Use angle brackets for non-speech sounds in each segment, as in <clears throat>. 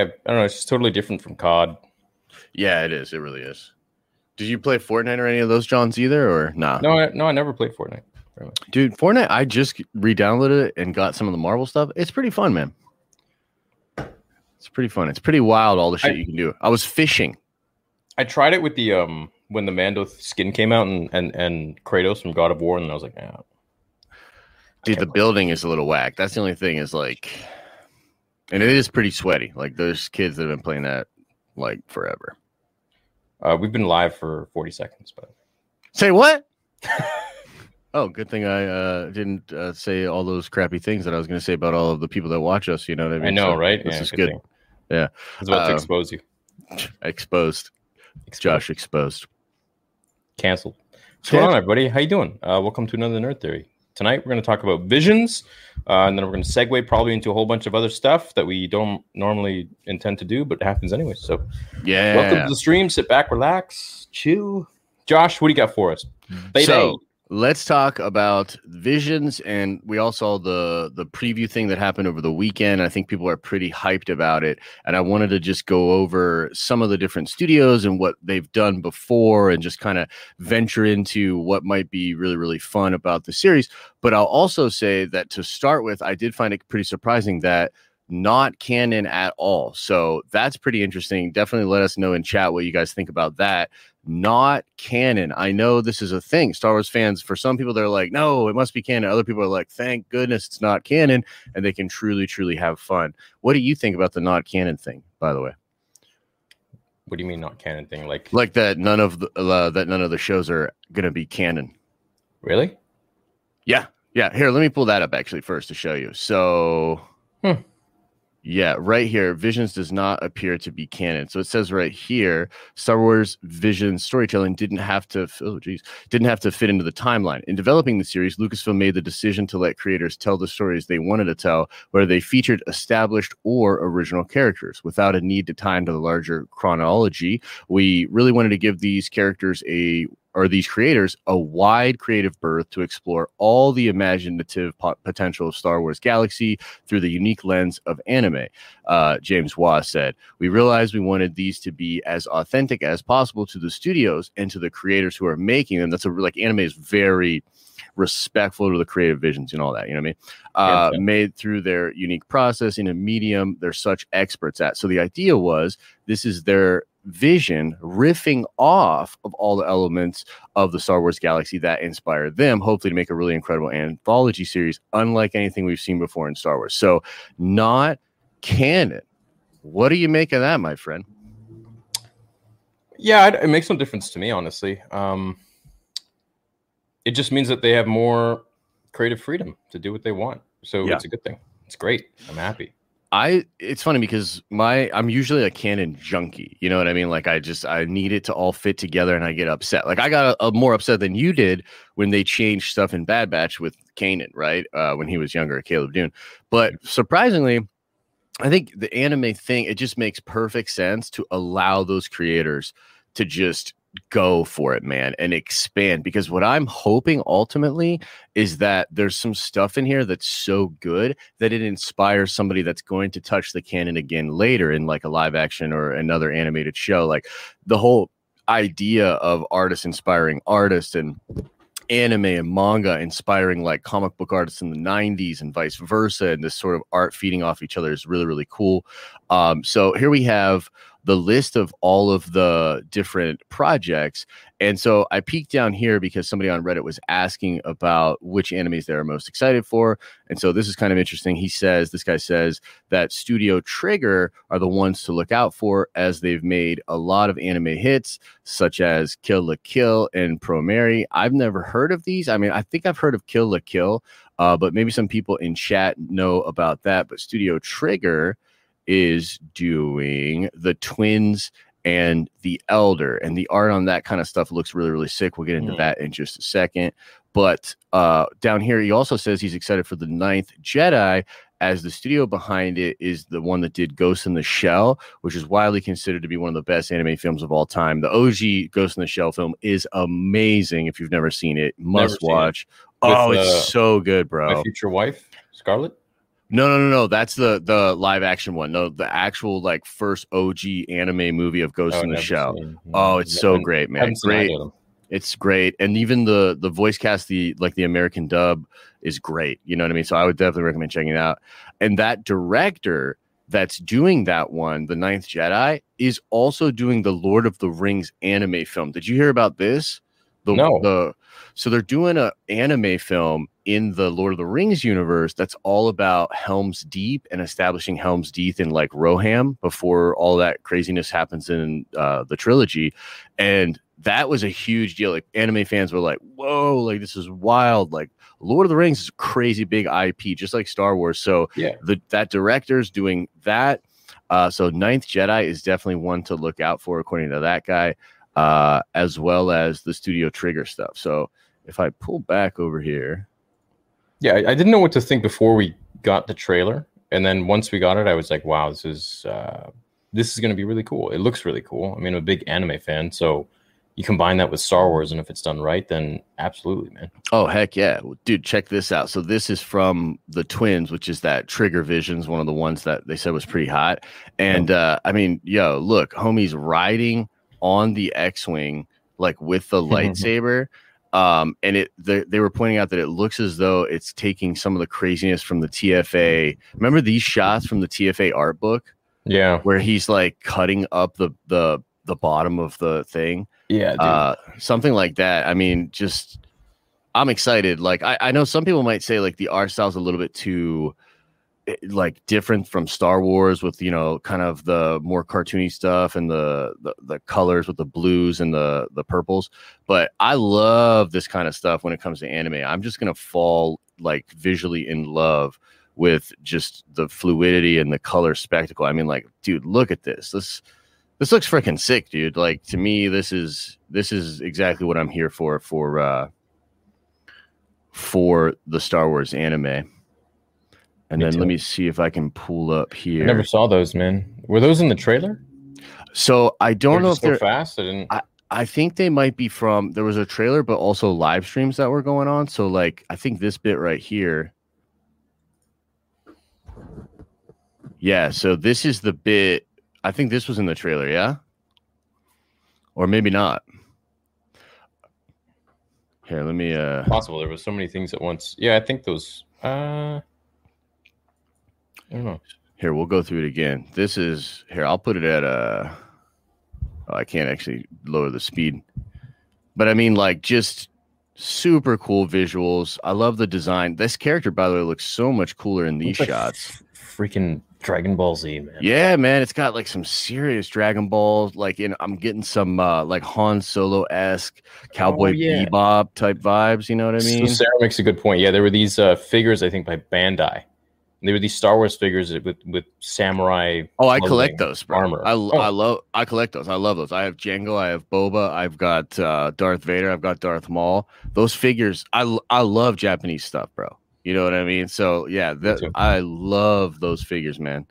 I, don't know. It's just totally different from COD. Yeah, it is. It really is. Did you play Fortnite or any of those Johns either, or nah? No, I, no, I never played Fortnite. Dude, Fortnite. I just re-downloaded it and got some of the Marvel stuff. It's pretty fun, man. It's pretty fun. It's pretty wild. All the shit I- you can do. I was fishing. I tried it with the um when the Mando skin came out and and and Kratos from God of War, and I was like, yeah, Dude, the building is a little whack. That's the only thing is like, and it is pretty sweaty. Like those kids that have been playing that like forever. uh, we've been live for forty seconds, but Say what? <laughs> oh, good thing I uh, didn't uh, say all those crappy things that I was going to say about all of the people that watch us. You know what I mean? I know, So right? This Yeah, is good good. Yeah. I was about to Uh, expose you. <laughs> Exposed. Josh exposed. Canceled. What's going on, everybody? How you doing? Uh, welcome to another Nerd Theory. Tonight we're going to talk about visions, uh, and then we're going to segue probably into a whole bunch of other stuff that we don't normally intend to do, but it happens anyway. So, Yeah. welcome to the stream. Sit back, relax, chill. Josh, what do you got for us? Baby. So let's talk about visions, and we all saw the the preview thing that happened over the weekend. I think people are pretty hyped about it, and I wanted to just go over some of the different studios and what they've done before, and just kind of venture into what might be really really fun about the series. But I'll also say that to start with, I did find it pretty surprising that not canon at all. So that's pretty interesting. Definitely let us know in chat what you guys think about that not canon. I know this is a thing. Star Wars fans, for some people, they're like, no, it must be canon. Other people are like, thank goodness it's not canon, and they can truly, truly have fun. What do you think about the not canon thing, by the way? what do you mean not canon thing? Like, Like that none of the uh, that none of the shows are gonna be canon. really? Yeah, yeah. Here, let me pull that up actually first to show you. So, Hmm. Yeah, right here, Visions does not appear to be canon. So it says right here, Star Wars Vision storytelling didn't have to. Oh, geez, didn't have to fit into the timeline. In developing the series, Lucasfilm made the decision to let creators tell the stories they wanted to tell, whether they featured established or original characters, without a need to tie into the larger chronology. We really wanted to give these characters a or these creators a wide creative berth to explore all the imaginative po- potential of Star Wars Galaxy through the unique lens of anime. Uh, James Waugh said, "We realized we wanted these to be as authentic as possible to the studios and to the creators who are making them. That's a like anime is very." respectful to the creative visions and all that you know what i mean uh, Yeah. made through their unique process in a medium they're such experts at so the idea was this is their vision riffing off of all the elements of the Star Wars galaxy that inspired them, hopefully to make a really incredible anthology series, unlike anything we've seen before in Star Wars. So, not canon. What do you make of that, my friend? Yeah, it, it makes no difference to me, honestly. Um, it just means that they have more creative freedom to do what they want. So Yeah. it's a good thing. It's great. I'm happy. I it's funny because my I'm usually a canon junkie. You know what I mean? Like I just I need it to all fit together and I get upset. Like I got a, a more upset than you did when they changed stuff in Bad Batch with Kanan, right? Uh, when he was younger, Caleb Dume. But surprisingly, I think the anime thing it just makes perfect sense to allow those creators to just go for it, man, and expand. Because what I'm hoping ultimately is that there's some stuff in here that's so good that it inspires somebody that's going to touch the canon again later in like a live action or another animated show. Like the whole idea of artists inspiring artists and anime and manga inspiring like comic book artists in the 90s and vice versa and this sort of art feeding off each other is really really cool Um, so here we have the list of all of the different projects. And so I peeked down here because somebody on Reddit was asking about which animes they are most excited for. And so this is kind of interesting. He says, this guy says that Studio Trigger are the ones to look out for as they've made a lot of anime hits, such as Kill la Kill and Promare. I've never heard of these. I mean, I think I've heard of Kill la Kill, uh, but maybe some people in chat know about that. But Studio Trigger is doing the twins and the elder and the art on that kind of stuff looks really really sick we'll get into mm. that in just a second but uh down here he also says he's excited for the ninth jedi as the studio behind it is the one that did Ghost in the Shell, which is widely considered to be one of the best anime films of all time. The OG Ghost in the Shell film is amazing. If you've never seen it, must watch. It. oh, it's uh, so good, bro. My future wife, Scarlett. No, no, no, no. That's the the live action one. No, the actual like first OG anime movie of Ghost oh, in the Shell. Seen. Oh, it's so great, man. Great. It's great, and even the the voice cast, the like the American dub is great. You know what I mean? So I would definitely recommend checking it out. And that director that's doing that one, the Ninth Jedi, is also doing the Lord of the Rings anime film. Did you hear about this? The, no. The so they're doing an anime film in the Lord of the Rings universe that's all about Helm's Deep and establishing Helm's Deep in like Rohan before all that craziness happens in uh, the trilogy. And that was a huge deal. Like anime fans were like, "Whoa! Like this is wild! Like Lord of the Rings is a crazy big IP, just like Star Wars." So yeah, the that director's doing that. Uh, so Ninth Jedi is definitely one to look out for, according to that guy, uh, as well as the Studio Trigger stuff. So if I pull back over here. Yeah, I, I didn't know what to think before we got the trailer. And then once we got it, I was like, wow, this is uh, this is going to be really cool. It looks really cool. I mean, I'm a big anime fan, so you combine that with Star Wars, and if it's done right, then absolutely, man. Oh heck yeah, dude! Check this out. So this is from the Twins, which is that Trigger Visions, one of the ones that they said was pretty hot. And uh, I mean, yo, look, homie's riding on the X-wing like with the <laughs> lightsaber um, and it they, they were pointing out that it looks as though it's taking some of the craziness from the TFA. Remember these shots from the TFA art book? Yeah, where he's like cutting up the the the bottom of the thing. Yeah, uh, something like that. I mean, just I'm excited. Like I, I know some people might say like the art style's a little bit too like different from Star Wars with you know kind of the more cartoony stuff and the, the the, colors with the blues and the the purples. But I love this kind of stuff when it comes to anime. I'm just to fall like visually in love with just the fluidity and the color spectacle. I mean like dude look at this. This this looks freaking sick dude. Like to me this is this is exactly what I'm here for for uh for the Star Wars anime and me then too. let me see if I can pull up here. I never saw those, man. Were those in the trailer? So I don't they're know if they're fast. I didn't. I, I think they might be from. There was a trailer, but also live streams that were going on. So like, I think this bit right here. Yeah. So this is the bit. I think this was in the trailer. Yeah. Or maybe not. Here, let me. uh Possible. There was so many things at once. Yeah, I think those. uh I don't know. Here, we'll go through it again. This is here. I'll put it at uh oh, I can't actually lower the speed, but I mean, like, just super cool visuals. I love the design. This character, by the way, looks so much cooler in these shots. freaking Dragon Ball Z, man. Yeah, man, it's got like some serious Dragon Balls. Like, in I'm getting some uh like Han Solo esque Cowboy oh, yeah. Bebop type vibes. You know what I mean? So Sarah makes a good point. Yeah, there were these uh figures I think by Bandai they were these Star Wars figures with with samurai. Oh, I collect those, bro. Armor. I, oh. I love I collect those. I love those. I have Jango. I have Boba. I've got uh, Darth Vader. I've got Darth Maul. Those figures. I I love Japanese stuff, bro. You know what I mean? So yeah, that, I love those figures, man.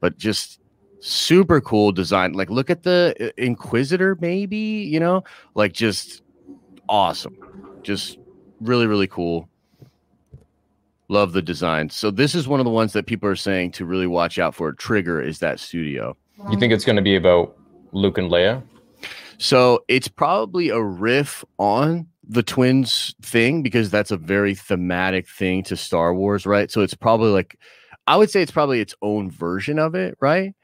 But just super cool design. Like, look at the uh, Inquisitor, maybe. You know, like just awesome. Just really really cool. Love the design. So this is one of the ones that people are saying to really watch out for. Trigger is that studio. You think it's going to be about Luke and Leia? So it's probably a riff on the twins thing because that's a very thematic thing to Star Wars, right? So it's probably like I would say it's probably its own version of it, right?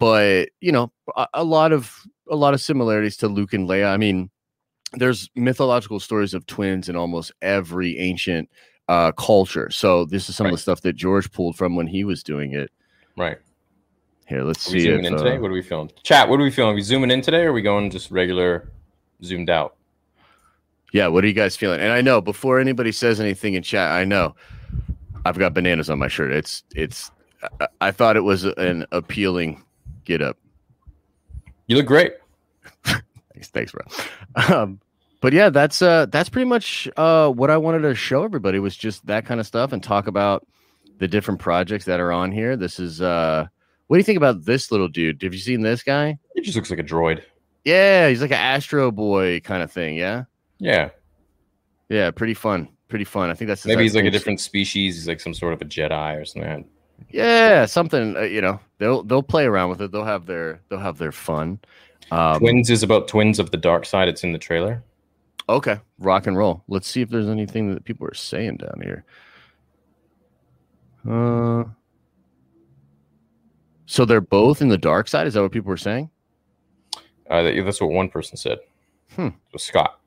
but you know, a, a lot of a lot of similarities to Luke and Leia. I mean, there's mythological stories of twins in almost every ancient uh, culture. So this is some Right. of the stuff that George pulled from when he was doing it. Right. Here, let's Are we see. zooming If, in today? uh, What are we feeling? Chat, what are we feeling? Are we zooming in today or are we going just regular zoomed out? yeah, what are you guys feeling? And I know before anybody says anything in chat, I know I've got bananas on my shirt. It's it's. I, I thought it was an appealing get up. You look great. <laughs> Thanks, thanks, bro. Um, but yeah, that's uh that's pretty much uh what I wanted to show everybody was just that kind of stuff and talk about the different projects that are on here. This is uh what do you think about this little dude? Have you seen this guy? He just looks like a droid. Yeah, he's like an Astro Boy kind of thing. Yeah, Yeah. yeah, pretty fun, pretty fun. I think that's Maybe he's like a different species. He's like some sort of a Jedi or something. Yeah, something. Uh, you know, they'll they'll play around with it. They'll have their they'll have their fun. Um, twins is about twins of the dark side. It's in the trailer. Okay, rock and roll. Let's see if there's anything that people are saying down here. Uh, so they're both in the dark side. Is that what people were saying? Uh, that- that's what one person said. Hmm. So Scott,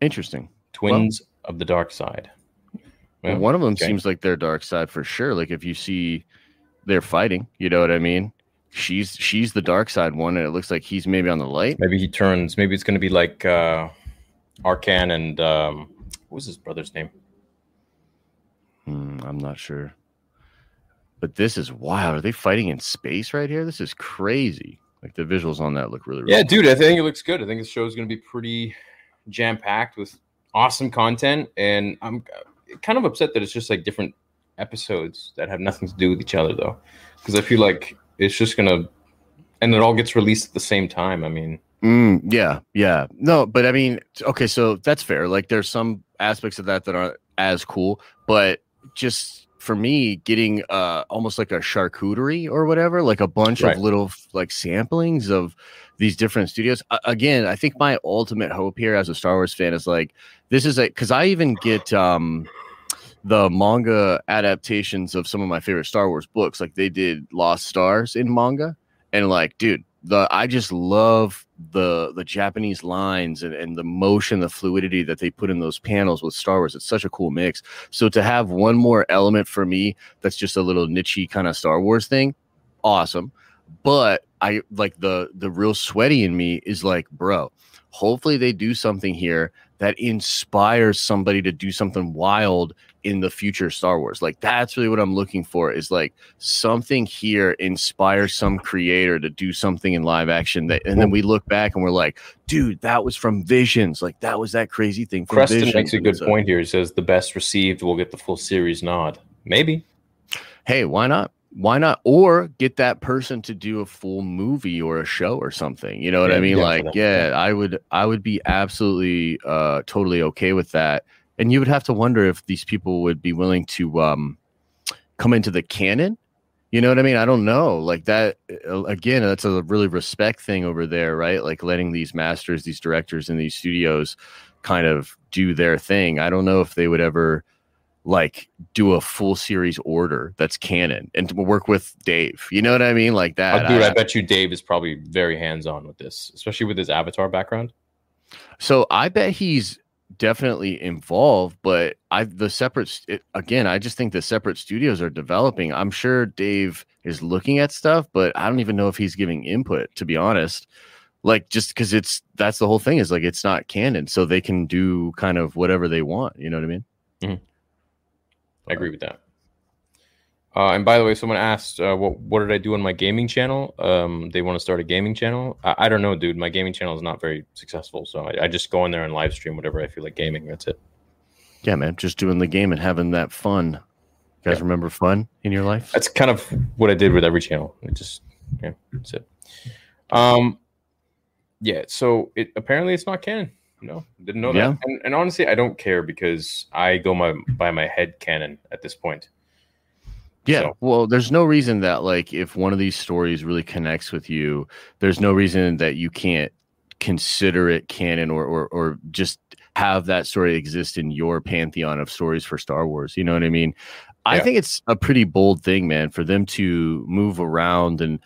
Interesting. twins of the dark side. Well, Well, one of them okay. seems like their dark side for sure. Like if you see they're fighting, you know what I mean? She's she's the dark side one, and it looks like he's maybe on the light. Maybe he turns. Maybe it's going to be like uh, Arcan and um, what was his brother's name? Hmm, I'm not sure. But this is wild. Are they fighting in space right here? This is crazy. Like the visuals on that look really, really Yeah, dude, I think it looks good. I think the show is going to be pretty jam packed with awesome content, and I'm kind of upset that it's just like different episodes that have nothing to do with each other, though, because I feel like it's just gonna, and it all gets released at the same time. I mean, Mm, yeah, yeah. No, but I mean, okay, so that's fair. Like there's some aspects of that that aren't as cool, but just for me, getting uh almost like a charcuterie or whatever, like a bunch Right. of little like samplings of these different studios. A- again, I think my ultimate hope here as a Star Wars fan is like this is a because I even get um the manga adaptations of some of my favorite Star Wars books. Like they did Lost Stars in manga, and like, dude, the I just love the the Japanese lines and, and the motion, the fluidity that they put in those panels with Star Wars. It's such a cool mix. So to have one more element for me that's just a little nichey kind of Star Wars thing, awesome. But I like the the real sweaty in me is like, bro, hopefully they do something here that inspires somebody to do something wild in the future Star Wars. Like that's really what I'm looking for is like something here inspires some creator to do something in live action that and then we look back and we're like, dude, that was from Visions. Like that was that crazy thing from Preston Visions. makes a good point here. He says the best received will get the full series nod. Maybe. Hey, why not? Why not? Or get that person to do a full movie or a show or something. You know what Yeah, I mean? like, yeah, I would I would be absolutely uh totally okay with that. And you would have to wonder if these people would be willing to um come into the canon. You know what I mean? I don't know. Like that uh, again, that's a really respect thing over there, right? Like letting these masters, these directors in these studios kind of do their thing. I don't know if they would ever like do a full series order that's canon and to work with Dave. You know what I mean? Like that. Oh, dude, I- I bet you Dave is probably very hands on with this, especially with his Avatar background. so I bet he's definitely involved, but I the separate it, again, I just think the separate studios are developing. I'm sure Dave is looking at stuff, but I don't even know if he's giving input to be honest. Like just because it's that's the whole thing is like it's not canon, so they can do kind of whatever they want. You know what I mean? Mm-hmm. I uh, agree with that. Uh, and by the way, someone asked, uh, "What what did I do on my gaming channel?" Um, they want to start a gaming channel. I, I don't know, dude. My gaming channel is not very successful, so I, I just go in there and live stream whatever I feel like gaming. That's it. Yeah, man, just doing the game and having that fun. You guys Yeah. remember fun in your life? That's kind of what I did with every channel. It just yeah, that's it. Um, yeah. So it apparently it's not canon. No, didn't know Yeah. that. And, and honestly, I don't care because I go my by my head canon at this point. Yeah. So- Well, there's no reason that like if one of these stories really connects with you, there's no reason that you can't consider it canon or or or just have that story exist in your pantheon of stories for Star Wars. You know what I mean? I think it's a pretty bold thing, man, for them to move around and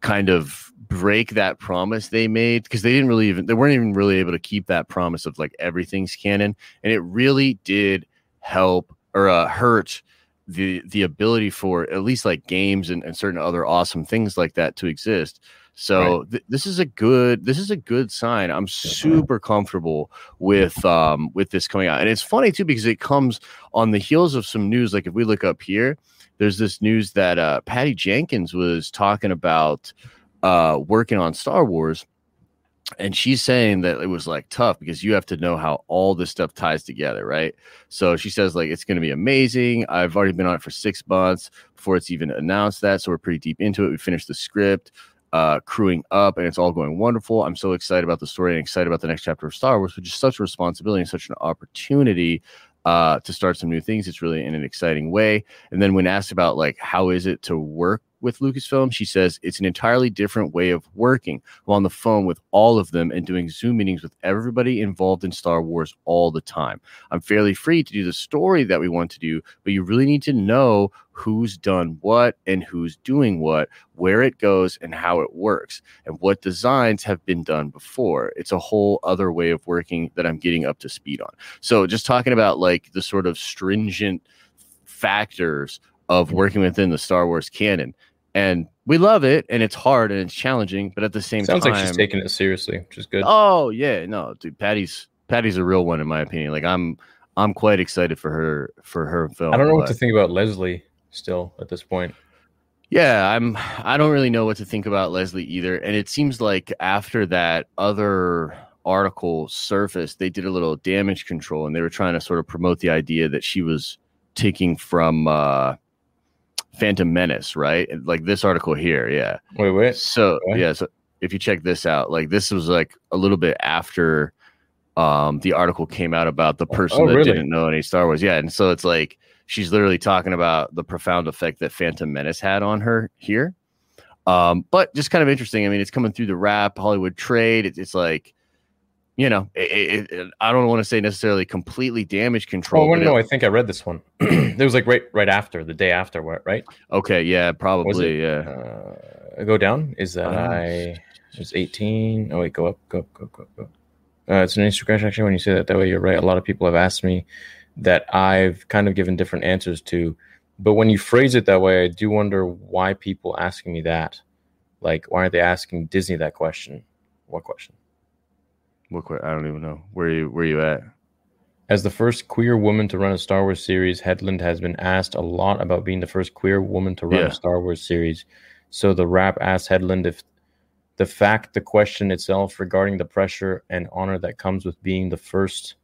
kind of break that promise they made because they didn't really even they weren't even really able to keep that promise of like everything's canon, and it really did help or uh, hurt the the ability for at least like games and, and certain other awesome things like that to exist. So th- this is a good this is a good sign. I'm super comfortable with um with this coming out. And it's funny too because it comes on the heels of some news like if we look up here there's this news that uh Patty Jenkins was talking about uh working on Star Wars and she's saying that it was like tough because you have to know how all this stuff ties together, right? So she says like it's going to be amazing. I've already been on it for 6 months before it's even announced that, so we're pretty deep into it. We finished the script uh, crewing up, and it's all going wonderful. I'm so excited about the story and excited about the next chapter of Star Wars, which is such a responsibility and such an opportunity uh, to start some new things. It's really in an exciting way. And then when asked about like how is it to work with Lucasfilm, she says it's an entirely different way of working. I'm on the phone with all of them and doing Zoom meetings with everybody involved in Star Wars all the time. I'm fairly free to do the story that we want to do, but you really need to know who's done what and who's doing what, where it goes, and how it works, and what designs have been done before. It's a whole other way of working that I'm getting up to speed on. So, just talking about like the sort of stringent factors of working within the Star Wars canon. And we love it, and it's hard and it's challenging, but at the same time. Sounds like she's taking it seriously, which is good. Oh yeah, no, dude, Patty's Patty's a real one in my opinion. Like I'm I'm quite excited for her for her film. I don't know what to think about Leslie still at this point. Yeah, I'm I don't really know what to think about Leslie either. And it seems like after that other article surfaced, they did a little damage control and they were trying to sort of promote the idea that she was taking from uh Phantom Menace, right? Like this article here, yeah. Wait, wait. So Okay. yeah, so if you check this out, like this was like a little bit after um the article came out about the person oh, that really? didn't know any Star Wars. Yeah, and so it's like she's literally talking about the profound effect that Phantom Menace had on her here. Um, but just kind of interesting. I mean, it's coming through the Wrap Hollywood trade. It's, it's like, you know, it, it, it- I don't want to say necessarily completely damage control. Oh, no, I think I read this one. <clears throat> it was like right, right after the day after, right? okay, yeah, probably, yeah. Uh, go down. Is that Uh, I? It's eighteen. Oh wait, go up, go up, go up, go up. Go up. Uh, it's an Instagram actually. When you say that that way, you're right. A lot of people have asked me that I've kind of given different answers to, but when you phrase it that way, I do wonder why people asking me that. Like, why aren't they asking Disney that question? What question? What, I don't even know where you where you at. As the first queer woman to run a Star Wars series, Headland has been asked a lot about being the first queer woman to run Yeah. a Star Wars series. So the Wrap asked Headland if the fact, the question itself regarding the pressure and honor that comes with being the first.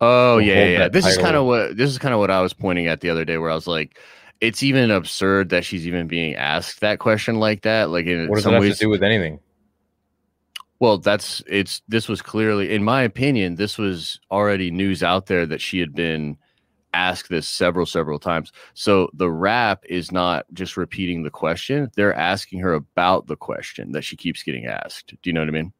Oh yeah, yeah. that This is kind of what this is kind of what I was pointing at the other day, where I was like, it's even absurd that she's even being asked that question like that. Like in What does it some have ways, to do with anything? Well, that's it's. This was clearly, in my opinion, this was already news out there that she had been asked this several, several times. So the Wrap is not just repeating the question; they're asking her about the question that she keeps getting asked. Do you know what I mean?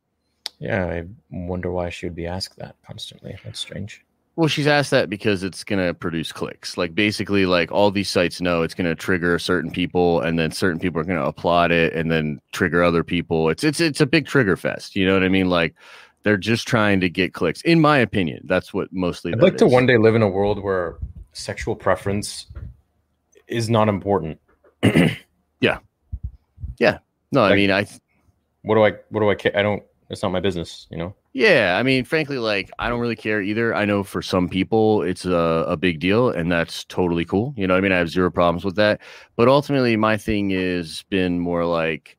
Yeah, I wonder why she would be asked that constantly. That's strange. Well, she's asked that because it's going to produce clicks. Like basically, like all these sites know it's going to trigger certain people, and then certain people are going to applaud it, and then trigger other people. It's it's it's a big trigger fest. You know what I mean? Like they're just trying to get clicks. In my opinion, that's what mostly. I'd like to one day live in a world where sexual preference is not important. <clears throat> Yeah, yeah. No, I mean, I What do I? What do I care? I don't. It's not my business. You know. Yeah, I mean, frankly, like I don't really care either. I know for some people it's a, a big deal, and that's totally cool. You know, I mean, I have zero problems with that. But ultimately, my thing is been more like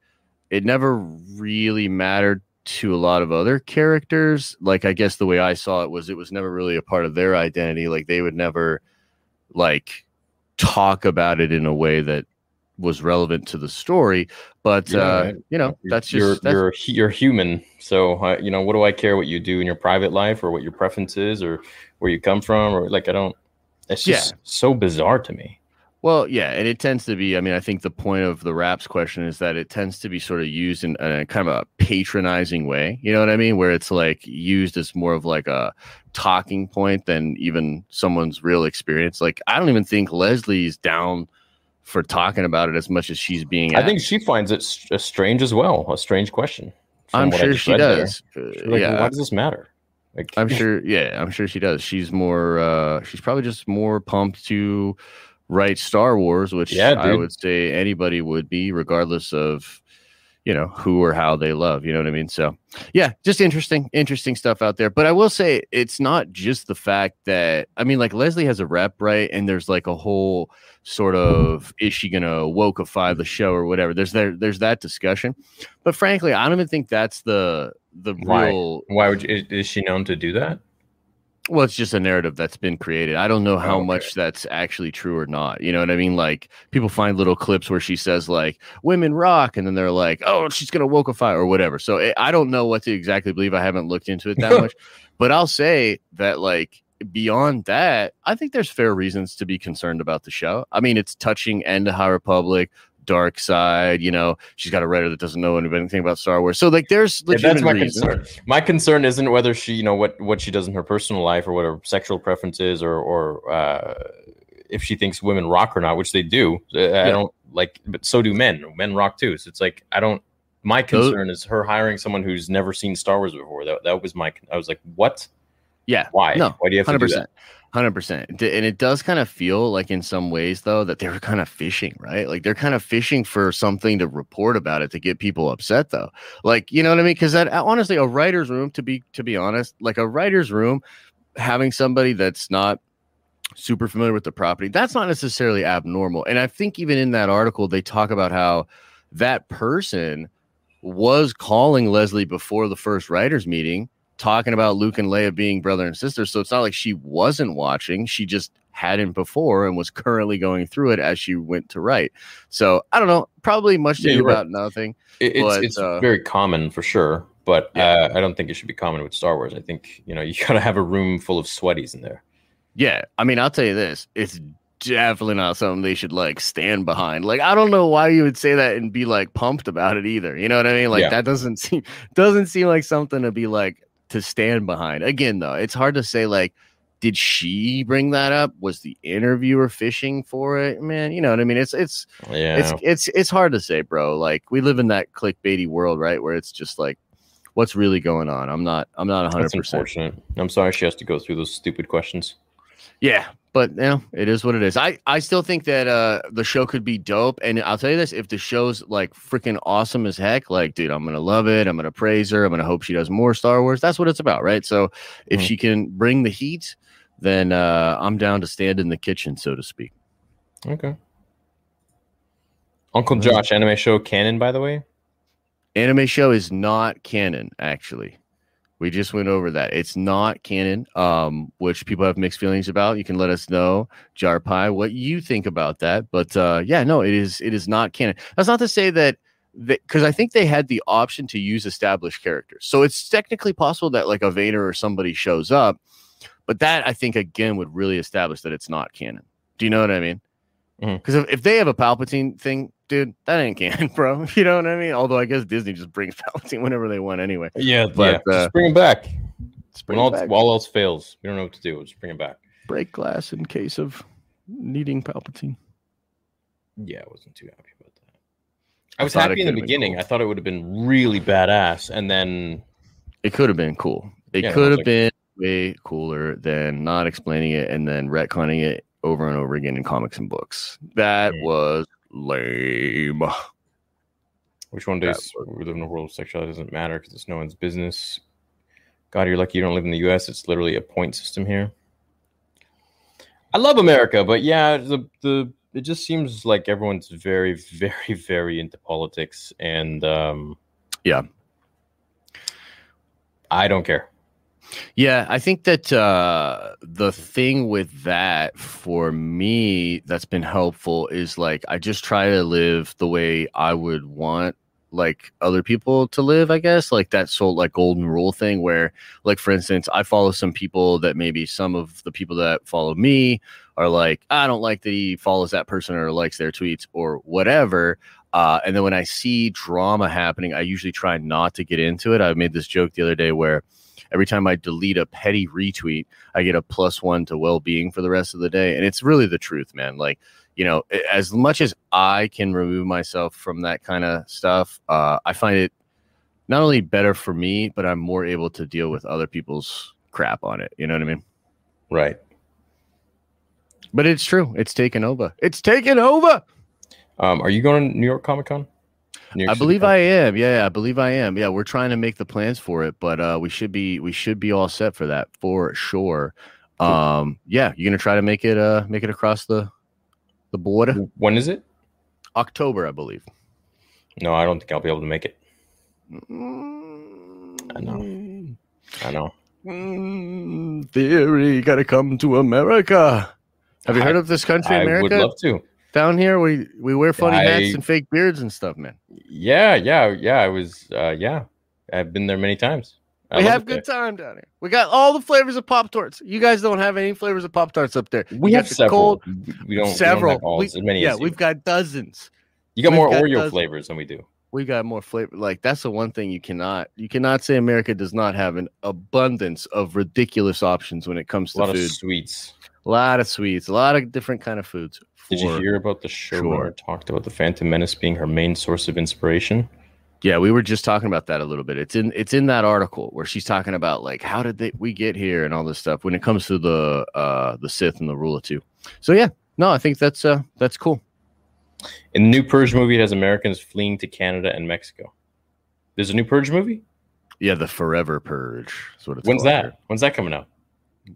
it never really mattered to a lot of other characters. Like I guess the way I saw it was it was never really a part of their identity. Like they would never like talk about it in a way that was relevant to the story. But Yeah, uh, you know, that's you're just that's, you're you're human. So uh, you know, what do I care what you do in your private life, or what your preference is, or where you come from, or like I don't. It's just so bizarre to me. Well, yeah, and it tends to be. I mean, I think the point of the Wrap's question is that it tends to be sort of used in, a kind of a patronizing way. You know what I mean? Where it's like used as more of like a talking point than even someone's real experience. Like, I don't even think Leslie's down for talking about it as much as she's being. I think she finds it st- strange as well. A strange question. I'm sure she does. Like, yeah. Why does this matter? Like, I'm <laughs> sure. Yeah, I'm sure she does. She's more. uh She's probably just more pumped to write Star Wars, which Yeah, I would say anybody would be, regardless of you know who or how they love. You know what I mean? So yeah, just interesting, interesting stuff out there. But I will say it's not just the fact that I mean, like Leslie has a rep, right? And there's like a whole sort of is she gonna wokeify the show or whatever. There's there there's that discussion. But frankly, I don't even think that's the the Why? real Why would you, is, is she known to do that? Well, it's just a narrative that's been created. I don't know how Oh, okay. much that's actually true or not. You know what I mean? Like people find little clips where she says like "women rock," and then they're like, "Oh, she's gonna wokeify" or whatever. So it, I don't know what to exactly believe. I haven't looked into it that <laughs> much, but I'll say that like beyond that, I think there's fair reasons to be concerned about the show. I mean, it's touching End of High Republic. Dark side, you know, she's got a writer that doesn't know anything about Star Wars. So, like, there's Yeah, that's my reasons. concern. My concern isn't whether she, you know, what what she does in her personal life or what her sexual preferences or or uh, if she thinks women rock or not, which they do. I don't like, but so do men. Men rock too. So it's like I don't. My Those- concern is her hiring someone who's never seen Star Wars before. That that was my. I was like, what? Yeah, Why? No, Why do you have to hundred do that? Hundred percent. And it does kind of feel like, in some ways, though, that they were kind of fishing, right? Like they're kind of fishing for something to report about it to get people upset, though. Like you know what I mean? Because that uh, honestly, a writer's room, to be to be honest, like a writer's room, having somebody that's not super familiar with the property, that's not necessarily abnormal. And I think even in that article, they talk about how that person was calling Leslie before the first writers meeting talking about Luke and Leia being brother and sister. So it's not like she wasn't watching. She just hadn't before and was currently going through it as she went to write. So I don't know, probably much to Yeah, do you're right. about nothing. It- it's But, it's uh, very common for sure, but Yeah. uh, I don't think it should be common with Star Wars. I think you know <laughs> you gotta have a room full of sweaties in there. Yeah. I mean, I'll tell you this. It's definitely not something they should like stand behind. Like, I don't know why you would say that and be like pumped about it either. You know what I mean? Like Yeah. that doesn't <laughs> seem doesn't seem like something to be like to stand behind. Again, though, it's hard to say like did she bring that up? Was the interviewer fishing for it? Man, you know what I mean? It's it's Yeah, it's it's it's hard to say, bro. Like we live in that clickbaity world, right? Where it's just like what's really going on. I'm not I'm not 100%. I'm sorry she has to go through those stupid questions. Yeah, but you know, it is what it is. I I still think that uh the show could be dope, and I'll tell you this: if the show's like freaking awesome as heck, like dude, I'm gonna love it. I'm gonna praise her. I'm gonna hope she does more Star Wars. That's what it's about, right? So if Mhm. she can bring the heat, then uh I'm down to stand in the kitchen, so to speak. Okay. Uncle Josh anime show canon, by the way. Anime show is not canon, actually. We just went over that. It's not canon, um, which people have mixed feelings about. You can let us know, Jar Pie, what you think about that. But uh, yeah, no, it is it is not canon. That's not to say that because I think they had the option to use established characters. So it's technically possible that like a Vader or somebody shows up, but that I think again would really establish that it's not canon. Do you know what I mean? Because if, if they have a Palpatine thing, dude, that ain't canon, <laughs> bro. You know what I mean? Although I guess Disney just brings <laughs> Palpatine whenever they want anyway. Yeah, But, yeah. uh, just bring him back. Bring all, back. all else fails, we don't know what to do. Just bring him back. break glass in case of needing Palpatine. Yeah, I wasn't too happy about that. I I was happy in the beginning. cool. I thought it would have been really badass, and then It could have been cool. It Yeah, could have like- been way cooler than not explaining it and then retconning it over and over again in comics and books. That Mm. was lame. which one days we live in a world of sexuality doesn't matter because it's no one's business. God, you're lucky you don't live in the U.S. It's literally a point system here. I love America, but yeah, the the it just seems like everyone's very, <laughs> very, very into politics, and um, Yeah. I don't care. Yeah, I think that uh, the thing with that for me that's been helpful is like I just try to live the way I would want like other people to live, I guess. Like that sort like golden rule thing where like for instance, I follow some people that maybe some of the people that follow me are like, I don't like that he follows that person or likes their tweets or whatever. Uh, and then when I see drama happening, I usually try not to get into it. I made this joke the other day where every time I delete a petty retweet, I get a plus one to well being for the rest of the day. And it's really the truth, man. Like, you know, as much as I can remove myself from that kind of stuff, uh, I find it not only better for me, but I'm more able to deal with other people's crap on it. You know what I mean? Right. But it's true. It's taken over. It's taken over. Um, are you going to New York Comic Con? I believe I am. Yeah, I believe I am. Yeah, we're trying to make the plans for it, but uh, we should be we should be all set for that for sure. Cool. Um, yeah, you're gonna try to make it uh make it across the the border. When is it? October, I believe. No, I don't think I'll be able to make it. I know. I know. Mm, theory, got to come to America. Have you heard of this country, America? I would love to. Down here, we we wear funny I, hats and fake beards and stuff, man. Yeah, yeah, yeah. I was, uh, yeah. I've been there many times. I we have good there. time down here. We got all the flavors of Pop Tarts. You guys don't have any flavors of Pop Tarts up there. We have several. Cold, we don't several. We don't we, as many yeah, as we've got dozens. You got we've more got Oreo dozens. flavors than we do we got more flavor. Like that's the one thing you cannot you cannot say America does not have an abundance of ridiculous options when it comes to a lot food. of sweets, a lot of sweets, a lot of different kind of foods. Did you hear about the show sure. talked about the Phantom Menace being her main source of inspiration? Yeah, we were just talking about that a little bit. It's in it's in that article where she's talking about like how did they, we get here and all this stuff when it comes to the uh the Sith and the Rule of Two. So yeah, no, I think that's uh that's cool. In the new Purge movie, it has Americans fleeing to Canada and Mexico. There's a new Purge movie. Yeah, the Forever Purge. Sort of. When's that? Here. When's that coming out?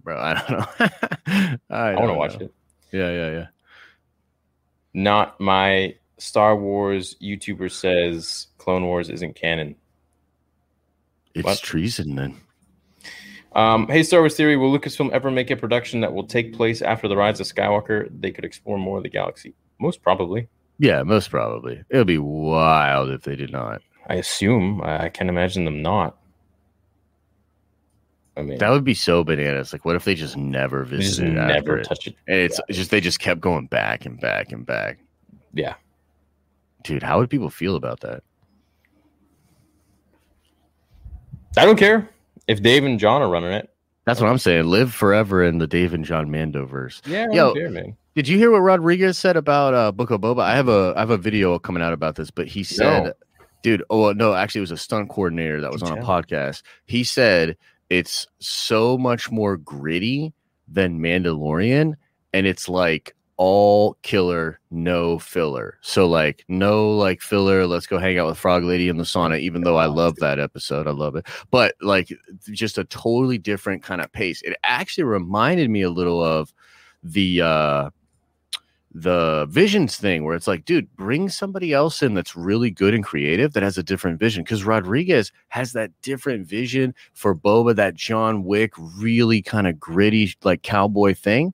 Bro, I don't know. <laughs> I, I want to watch it. Yeah, yeah, yeah. Not my Star Wars YouTuber says Clone Wars isn't canon. It's what? treason, then. Um, hey, Star Wars Theory, will Lucasfilm ever make a production that will take place after the Rise of Skywalker? They could explore more of the galaxy. Most probably. Yeah, most probably. It would be wild if they did not. I assume. I, I can't imagine them not. I mean, that would be so bananas. Like, what if they just never visited? Just never touch it. And it's, yeah. it's just they just kept going back and back and back. Yeah, dude, how would people feel about that? I don't care if Dave and John are running it. That's what I'm saying. Live forever in the Dave and John Mandoverse. Yeah, Yo, care, man. Did you hear what Rodriguez said about uh, Book of Boba? I have a I have a video coming out about this, but he said, no. "Dude, oh no, actually, it was a stunt coordinator that was on a podcast. He said it's so much more gritty than Mandalorian, and it's like all killer, no filler. So like no like filler. Let's go hang out with Frog Lady in the sauna. Even though I love that episode, I love it. But like just a totally different kind of pace. It actually reminded me a little of the uh the visions thing where it's like, dude, bring somebody else in that's really good and creative that has a different vision. Because Rodriguez has that different vision for Boba, that John Wick, really kind of gritty, like cowboy thing.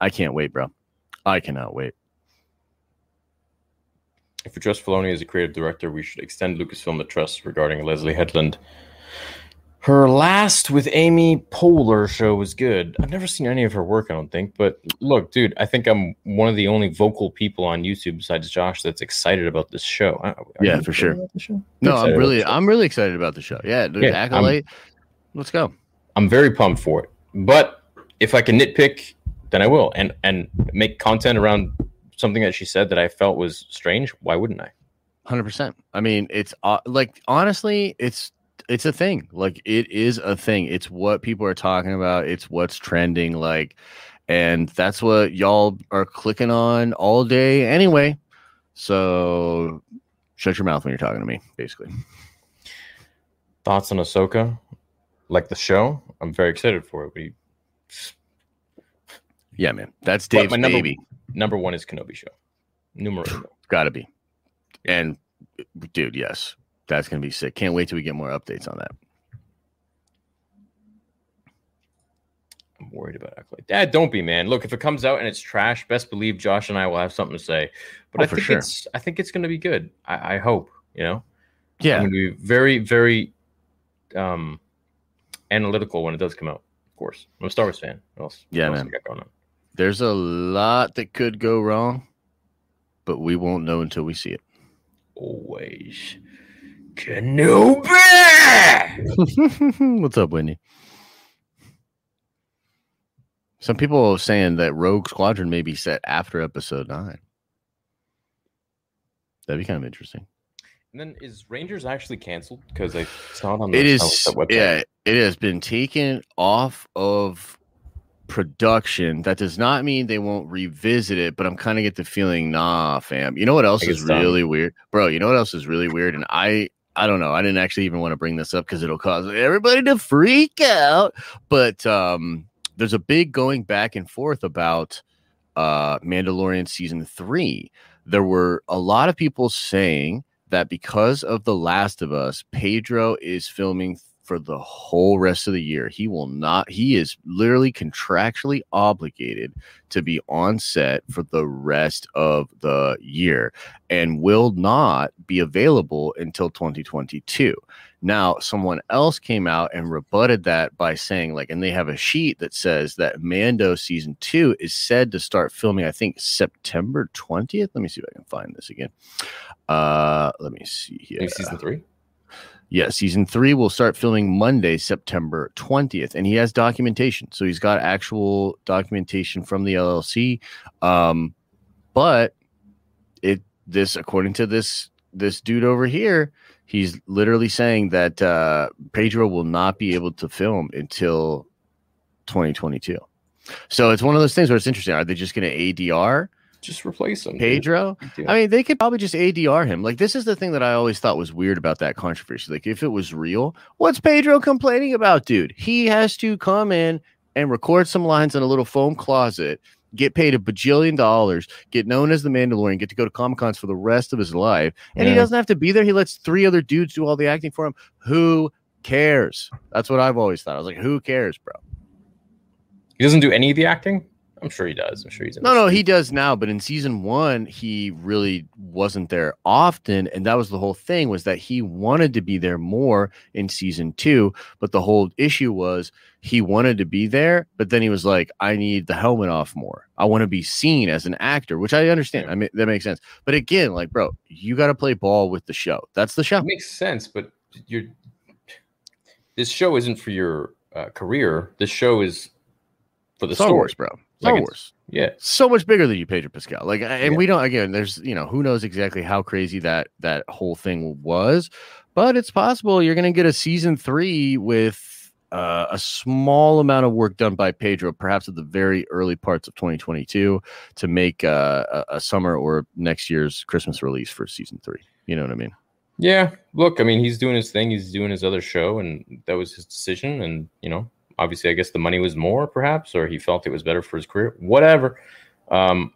I can't wait, bro. I cannot wait. If we trust Filoni as a creative director, we should extend Lucasfilm the trust regarding Leslie Headland her last with Amy Poehler show was good. I've never seen any of her work, I don't think. But look, dude, I think I'm one of the only vocal people on YouTube besides Josh that's excited about this show. Are yeah, for sure. No, I'm really, I'm really excited about the show. Yeah, dude, yeah Acolyte. Let's go. I'm very pumped for it. But if I can nitpick, then I will, and and make content around something that she said that I felt was strange. Why wouldn't I? Hundred percent. I mean, it's uh, like honestly, it's it's a thing. Like it is a thing. It's what people are talking about. It's what's trending. Like, and that's what y'all are clicking on all day anyway. So shut your mouth when you're talking to me, basically. Thoughts on Ahsoka? Like the show? I'm very excited for it. We... Yeah, man. That's Dave's my number, baby. Number one is Kenobi show. Numero Gotta be. And dude, yes. That's gonna be sick. Can't wait till we get more updates on that. I'm worried about Acolyte. Dad, don't be, man. Look, if it comes out and it's trash, best believe Josh and I will have something to say. But oh, I think sure. it's I think it's gonna be good. I, I hope, you know. Yeah. I'm gonna be very, very um analytical when it does come out, of course. I'm a Star Wars fan. What else? Yeah, what man. got going on? There's a lot that could go wrong, but we won't know until we see it. Always. Kenobi! <laughs> What's up, Whitney? Some people are saying that Rogue Squadron may be set after episode nine. That'd be kind of interesting. And then is Rangers actually canceled? Because I saw it on the It is, website. yeah, it has been taken off of production. That does not mean they won't revisit it, but I'm kind of get the feeling, nah, fam. You know what else is it's done. really weird, bro? You know what else is really weird? And I, I don't know. I didn't actually even want to bring this up because it'll cause everybody to freak out. But um, there's a big going back and forth about uh Mandalorian season three. There were a lot of people saying that because of The Last of Us, Pedro is filming for the whole rest of the year. He will not, he is literally contractually obligated to be on set for the rest of the year and will not be available until 2022. Now, someone else came out and rebutted that by saying, like, and they have a sheet that says that Mando season two is said to start filming, I think, September 20th. Let me see if I can find this again. Uh, let me see here. Maybe season three. Yeah, season three will start filming Monday, September 20th. And he has documentation. So he's got actual documentation from the LLC. Um, but it this according to this this dude over here, he's literally saying that uh Pedro will not be able to film until 2022. So it's one of those things where it's interesting. Are they just gonna ADR Just replace him. Pedro? Big deal. I mean, they could probably just ADR him. Like, this is the thing that I always thought was weird about that controversy. Like, if it was real, what's Pedro complaining about, dude? He has to come in and record some lines in a little foam closet, get paid a bajillion dollars, get known as the Mandalorian, get to go to Comic Cons for the rest of his life, and he doesn't have to be there. He lets three other dudes do all the acting for him. Who cares? That's what I've always thought. I was like, who cares, bro? he doesn't do any of the acting. I'm sure he does. I'm sure he's in No, no, he does now, but in season one, he really wasn't there often, and that was the whole thing was that he wanted to be there more in season two, but the whole issue was he wanted to be there, but then he was like, "I need the helmet off more. I want to be seen as an actor," which I understand. I mean, that makes sense. But again, like, bro, you got to play ball with the show. That's the show. It makes sense, but you're this show isn't for your uh, career. This show is for the Star story. Wars, bro. Star Like, Wars. Yeah, so much bigger than you, Pedro Pascal. Like, and Yeah. we don't. Again, there's you know who knows exactly how crazy that that whole thing was, but it's possible you're going to get a season three with uh, a small amount of work done by Pedro, perhaps at the very early parts of 2022, to make uh, a, a summer or next year's Christmas release for season three. You know what I mean? yeah. Look, I mean, he's doing his thing. He's doing his other show, and that was his decision. And you know, obviously, I guess the money was more, perhaps, or he felt it was better for his career. Whatever. Um,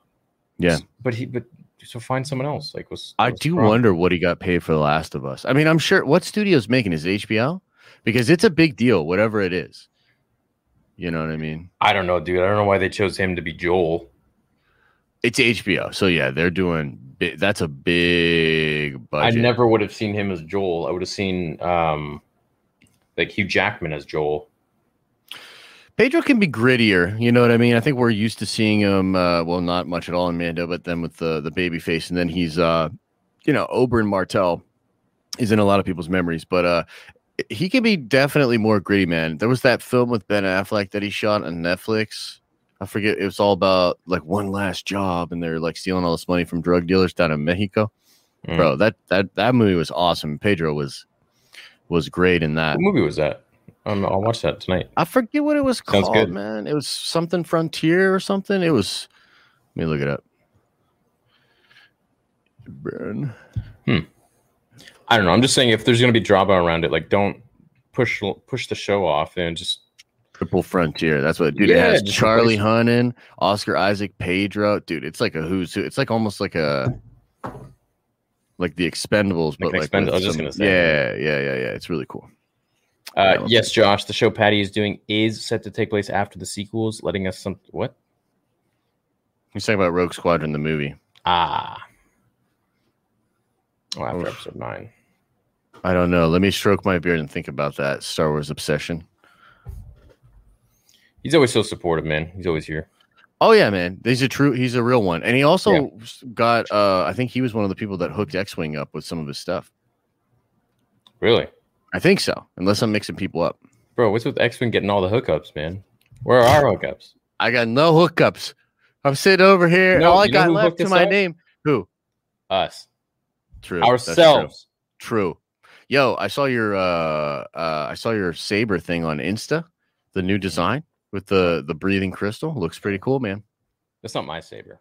Yeah. but he, but so find someone else. Like, what's I what's do wonder what he got paid for The Last of Us. I mean, I'm sure what studio's making is it HBO because it's a big deal, whatever it is. You know what I mean? I don't know, dude. I don't know why they chose him to be Joel. It's HBO, so yeah, they're doing. That's a big budget. I never would have seen him as Joel. I would have seen um like Hugh Jackman as Joel. Pedro can be grittier. You know what I mean? I think we're used to seeing him. Uh, well, not much at all in Mando, but then with the the baby face, and then he's, uh, you know, Oberyn Martell is in a lot of people's memories, but uh, he can be definitely more gritty, man. There was that film with Ben Affleck that he shot on Netflix. I forget. It was all about like one last job, and they're like stealing all this money from drug dealers down in Mexico. Mm. Bro, that that that movie was awesome. Pedro was was great in that. What movie was that? Um, I'll watch that tonight. I forget what it was Sounds called, good. man. It was something Frontier or something. It was. Let me look it up. Burn. Hmm. I don't know. I'm just saying if there's gonna be drama around it, like don't push push the show off and just Triple Frontier. That's what, dude. it has Charlie Hunnam, Oscar Isaac, Pedro. Dude, it's like a who's who. It's like almost like a like the Expendables, but Like like, Expend- I was just some- gonna say. yeah, yeah, yeah, yeah. It's really cool. Uh yes, Josh, the show Patty is doing is set to take place after the sequels, letting us some what? He's talking about Rogue Squadron, the movie. Ah. Oh, after Oof. episode nine. I don't know. Let me stroke my beard and think about that Star Wars obsession. He's always so supportive, man. He's always here. Oh yeah, man. He's a true. He's a real one, and he also Yeah. got. uh I think he was one of the people that hooked X Wing up with some of his stuff. Really, I think so, unless I'm mixing people up. bro? What's with X Wing getting all the hookups, man? Where are our hookups? I got no hookups. I'm sitting over here. No, All I got left to my up? name. Who? Us, True. that's true. ourselves. True. Yo, I saw your uh uh I saw your saber thing on Insta, the new design with the the breathing crystal. Looks pretty cool, man. That's not my saber.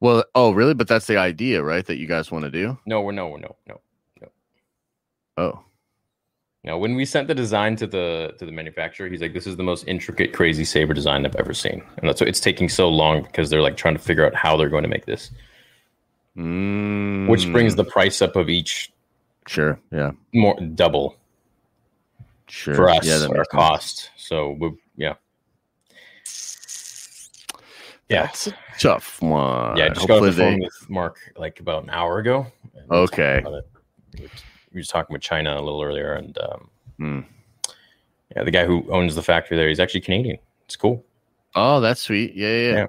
Well, oh really? But that's the idea, right? That you guys want to do? No, we're no, we're no, no, no, Oh. No. When we sent the design to the to the manufacturer, he's like, "This is the most intricate, crazy saber design I've ever seen," and that's why it's taking so long because they're like trying to figure out how they're going to make this, which brings Mm, the price up of each sure, yeah, more double sure. for us yeah, our makes sense. cost. So we, yeah, yeah, That's a tough one. yeah. I just got off Hopefully the phone they- with Mark like about an hour ago. and we were talking Okay we was talking with China a little earlier, and um, hmm. yeah, the guy who owns the factory there, he's actually Canadian. It's cool. Oh, that's sweet. Yeah, yeah. yeah.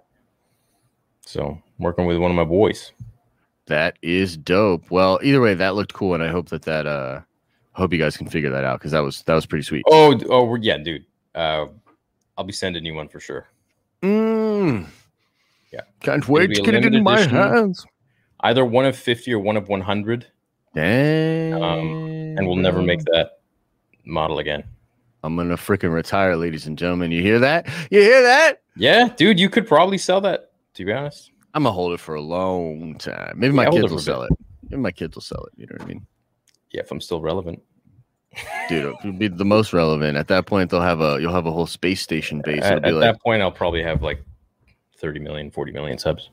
So working with one of my boys. That is dope. Well, either way, that looked cool, and I hope that that uh, hope you guys can figure that out because that was that was pretty sweet. Oh, oh, yeah, dude. Uh, I'll be sending you one for sure. Mm. Yeah. Can't wait to get it in my edition. hands. Either one of 50 or one of 100. Dang. Um, and we'll never make that model again. I'm gonna freaking retire, ladies and gentlemen. You hear that? You hear that? Yeah, dude, you could probably sell that. To be honest, I'm gonna hold it for a long time. Maybe yeah, my kids will sell it. Maybe my kids will sell it. You know what I mean? Yeah, if I'm still relevant, <laughs> dude, it'll be the most relevant. At that point, they'll have a you'll have a whole space station base. At, at like, that point, I'll probably have like 30 million, 40 million subs.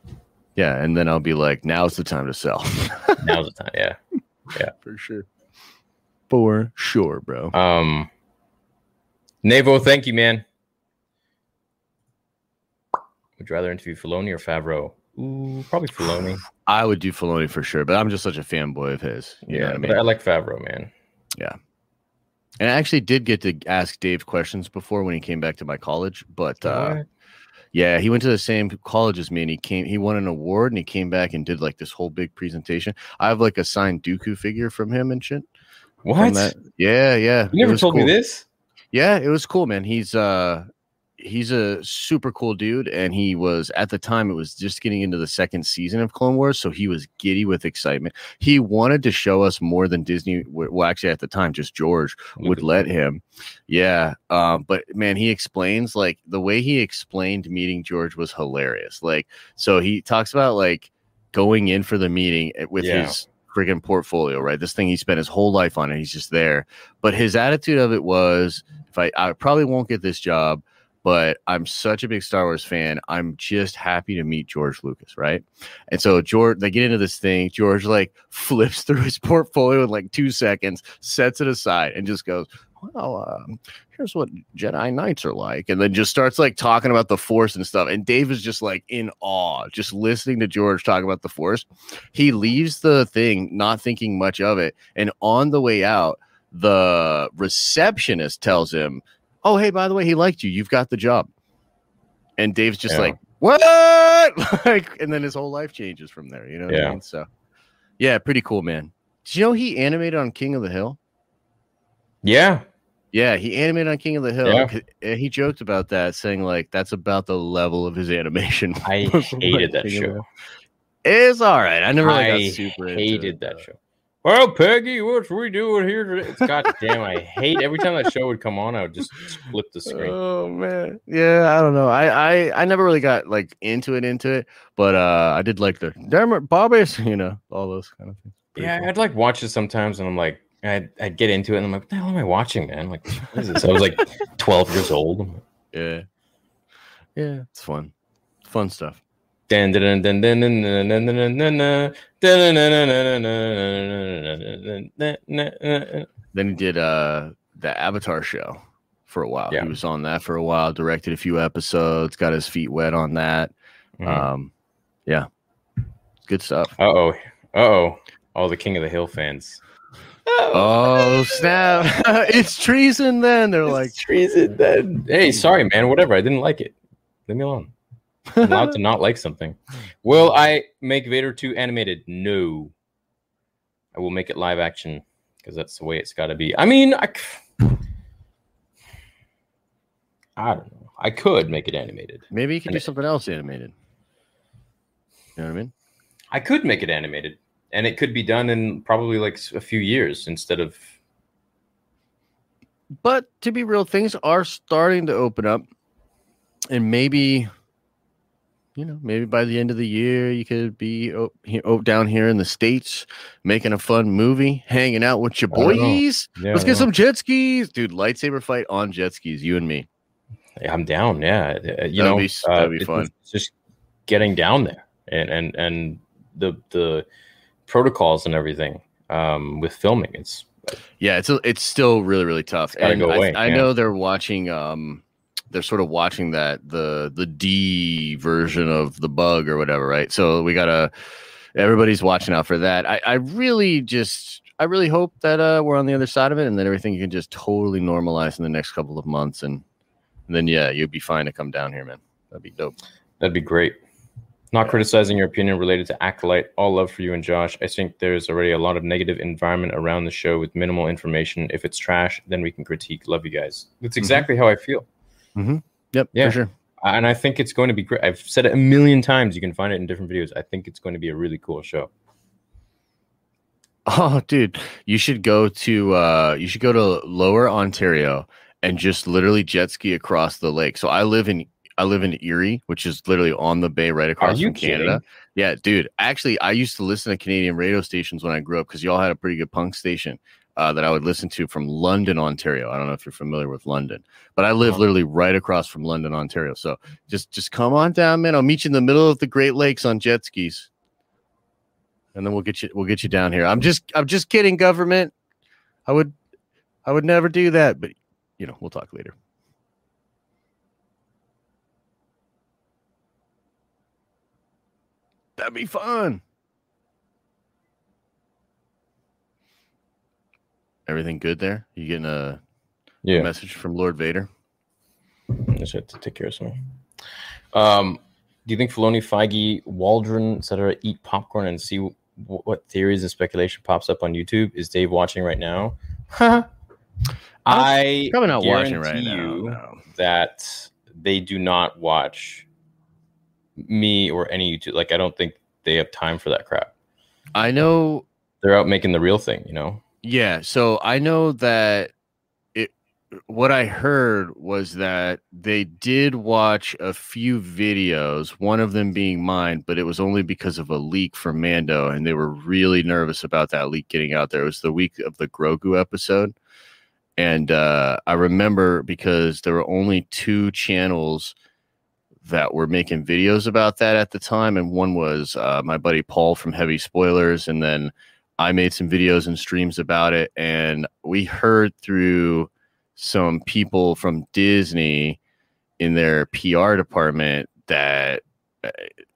Yeah, and then I'll be like, now's the time to sell. <laughs> now's the time. Yeah. <laughs> for sure. For sure, bro. Um, Navo, thank you, man. Would you rather interview Filoni or Favreau? Ooh, probably Filoni. <sighs> I would do Filoni for sure, but I'm just such a fanboy of his. You know yeah, what I mean? I like Favreau, man. Yeah. And I actually did get to ask Dave questions before when he came back to my college, but uh? Yeah, he went to the same college as me, and he came. He won an award, and he came back and did like this whole big presentation. I have like a signed Dooku figure from him and shit. What? Yeah, yeah. You never told cool. me this. Yeah, it was cool, man. He's uh he's a super cool dude and he was at the time it was just getting into the second season of Clone Wars, so he was giddy with excitement. He wanted to show us more than Disney well actually at the time just George would let him. Yeah. Um but man, he explains like the way he explained meeting George was hilarious. Like so he talks about like going in for the meeting eh, with Yeah. his friggin' portfolio, right? This thing he spent his whole life on and he's just there. But his attitude of it was if I, I probably won't get this job, but I'm such a big Star Wars fan. I'm just happy to meet George Lucas, right? And so George, they get into this thing. George like <laughs> flips through his portfolio in like two seconds, sets it aside, and just goes, "Well, um, here's what Jedi Knights are like," and then just starts like talking about the Force and stuff. And Dave is just like in awe, just listening to George talk about the Force. He leaves the thing, not thinking much of it, and on the way out the receptionist tells him, "Oh, hey, by the way, he liked you. You've got the job." And Dave's just Yeah. like, "What?" <laughs> like, and then his whole life changes from there. You know what Yeah. I mean? So, yeah, pretty cool, man. Did you know he animated on King of the Hill? Yeah. Yeah, he animated on King of the Hill. Yeah. he joked about that, saying like that's about the level of his animation. I was <laughs> like hated that show. It's all right. I never really got I super hated it, that but- show. Well, Peggy, what we doing here today? It's goddamn. I hate every time that show would come on. I would just flip the screen. Oh man, yeah, I don't know. I I I never really got like into it, into it, but uh, I did like the damn it, Bobby's, <laughs> you know, all those kind of things. Pretty Yeah, cool. I'd like watch it sometimes, and I'm like, I'd, I'd get into it, and I'm like, what the hell am I watching, man? Like, what is this? I was like <laughs> 12 years old. Yeah, yeah, it's fun, fun stuff. Then he did uh the Avatar show for a while. Yeah. He was on that for a while, directed a few episodes, got his feet wet on that. Mm-hmm. Um yeah. Good stuff. Uh oh. Uh oh. All the King of the Hill fans. Oh, snap. it's treason then. They're it's like treason then. Hey, sorry, man. Whatever. I didn't like it. Leave me alone. I'm allowed to <laughs> not like something. Will I make Vader 2 animated? No. I will make it live action because that's the way it's got to be. I mean, I, I don't know. I could make it animated. Maybe you could And do it- something else animated. You know what I mean? I could make it animated, and it could be done in probably like a few years instead of. But to be real, things are starting to open up, and maybe, you know, maybe by the end of the year, you could be oh, oh, down here in the states making a fun movie, hanging out with your I boys. Yeah, Let's get some jet skis, dude. Lightsaber fight on jet skis, you and me. I'm down. Yeah, uh, you That'd know, be s- that'd be it's fun. Just getting down there and and and the the protocols and everything um, with filming. It's Yeah, it's a, it's still really really tough. gotta And go I, away, I yeah. know they're watching. Um, they're sort of watching that the the D version of the bug or whatever, right? So we gotta. Everybody's watching out for that. I, I really just. I really hope that uh, we're on the other side of it and that everything can just totally normalize in the next couple of months, and, and then yeah, you'd be fine to come down here, man. That'd be dope. That'd be great. Not criticizing your opinion related to Acolyte. All love for you and Josh. I think there's already a lot of negative environment around the show with minimal information. If it's trash, then we can critique. Love you guys. That's exactly how I feel. Yep, Yeah. for sure. And I think it's going to be great. I've said it a million times. You can find it in different videos. I think it's going to be a really cool show. <laughs> Oh, dude, you should go to uh you should go to Lower Ontario and just literally jet ski across the lake. So I live in I live in Erie, which is literally on the bay right across from Canada. Yeah, dude. Actually, I used to listen to Canadian radio stations when I grew up because y'all had a pretty good punk station uh, that I would listen to from London, Ontario. I don't know if you're familiar with London, but I live Uh-huh. literally right across from London, Ontario. So just just come on down, man. I'll meet you in the middle of the Great Lakes on jet skis and then we'll get you we'll get you down here. I'm just I'm just kidding, government. I would I would never do that, but you know, we'll talk later. That'd be fun. Everything good there? You getting a Yeah. message from Lord Vader? I just had to take care of something. Um, do you think Filoni, Feige, Waldron, etc., eat popcorn and see w- what theories and speculation pops up on YouTube? Is Dave watching right now? <laughs> I Probably not watching right now. no. that they do not watch me or any YouTube. Like, I don't think they have time for that crap. I know They're out making the real thing, you know. Yeah, so I know that it what I heard was that they did watch a few videos, one of them being mine, but it was only because of a leak from Mando and they were really nervous about that leak getting out there. It was the week of the Grogu episode. And uh, I remember because there were only two channels that were making videos about that at the time, and one was uh, my buddy Paul from Heavy Spoilers, and then I made some videos and streams about it, and we heard through some people from Disney in their PR department that, uh,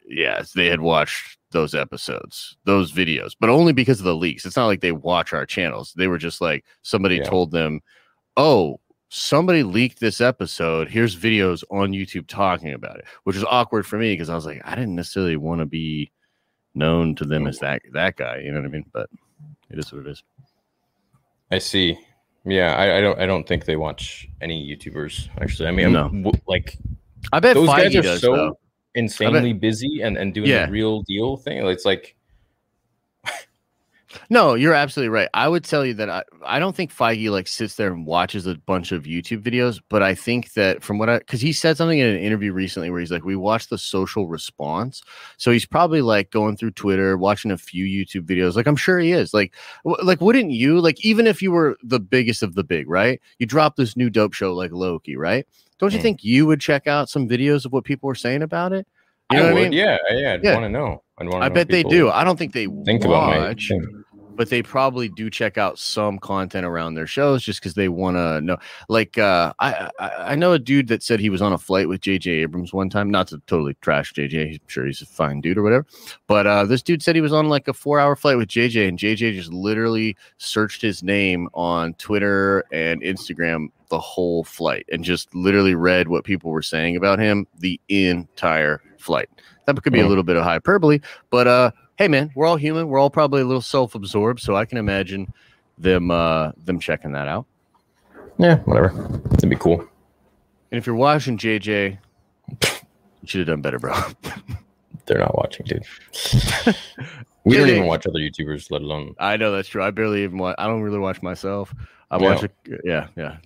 yes, they had watched those episodes, those videos, but only because of the leaks. It's not like they watch our channels. They were just like somebody Yeah. told them, "Oh, somebody leaked this episode. Here's videos on YouTube talking about it," which was awkward for me because I was like, I didn't necessarily want to be known to them as that that guy. You know what I mean? But it is what it is. I see. Yeah, I, I don't. I don't think they watch any YouTubers. Actually, I mean, No. w- like I bet those Feige guys are does so though. insanely busy and and doing Yeah. the real deal thing. It's like No, you're absolutely right. I would tell you that I, I don't think Feige like sits there and watches a bunch of YouTube videos, but I think that from what I because he said something in an interview recently where he's like, we watch the social response. So he's probably like going through Twitter, watching a few YouTube videos. Like I'm sure he is. Like, w- like wouldn't you like even if you were the biggest of the big, right? You drop this new dope show like Loki, right? Don't you Mm. think you would check out some videos of what people were saying about it? You know I would, I mean? yeah, yeah. I'd Yeah. want to know. I'd want. I bet they do. I don't think they think about my thing. But they probably do check out some content around their shows just because they want to know. Like, uh, I, I I know a dude that said he was on a flight with J.J. Abrams one time. Not to totally trash J.J. I'm sure he's a fine dude or whatever, but uh, this dude said he was on like a four hour flight with J.J. and J.J. just literally searched his name on Twitter and Instagram the whole flight and just literally read what people were saying about him the entire flight. That could be a Hmm. little bit of hyperbole, but uh, hey man, we're all human. We're all probably a little self-absorbed, so I can imagine them uh them checking that out. Yeah, whatever. It'd be cool. And if you're watching JJ, you should have done better, bro. <laughs> They're not watching, dude. <laughs> we don't even watch other YouTubers, let alone. I know that's true. I barely even watch. I don't really watch myself. I Yeah. watch it. Yeah, yeah.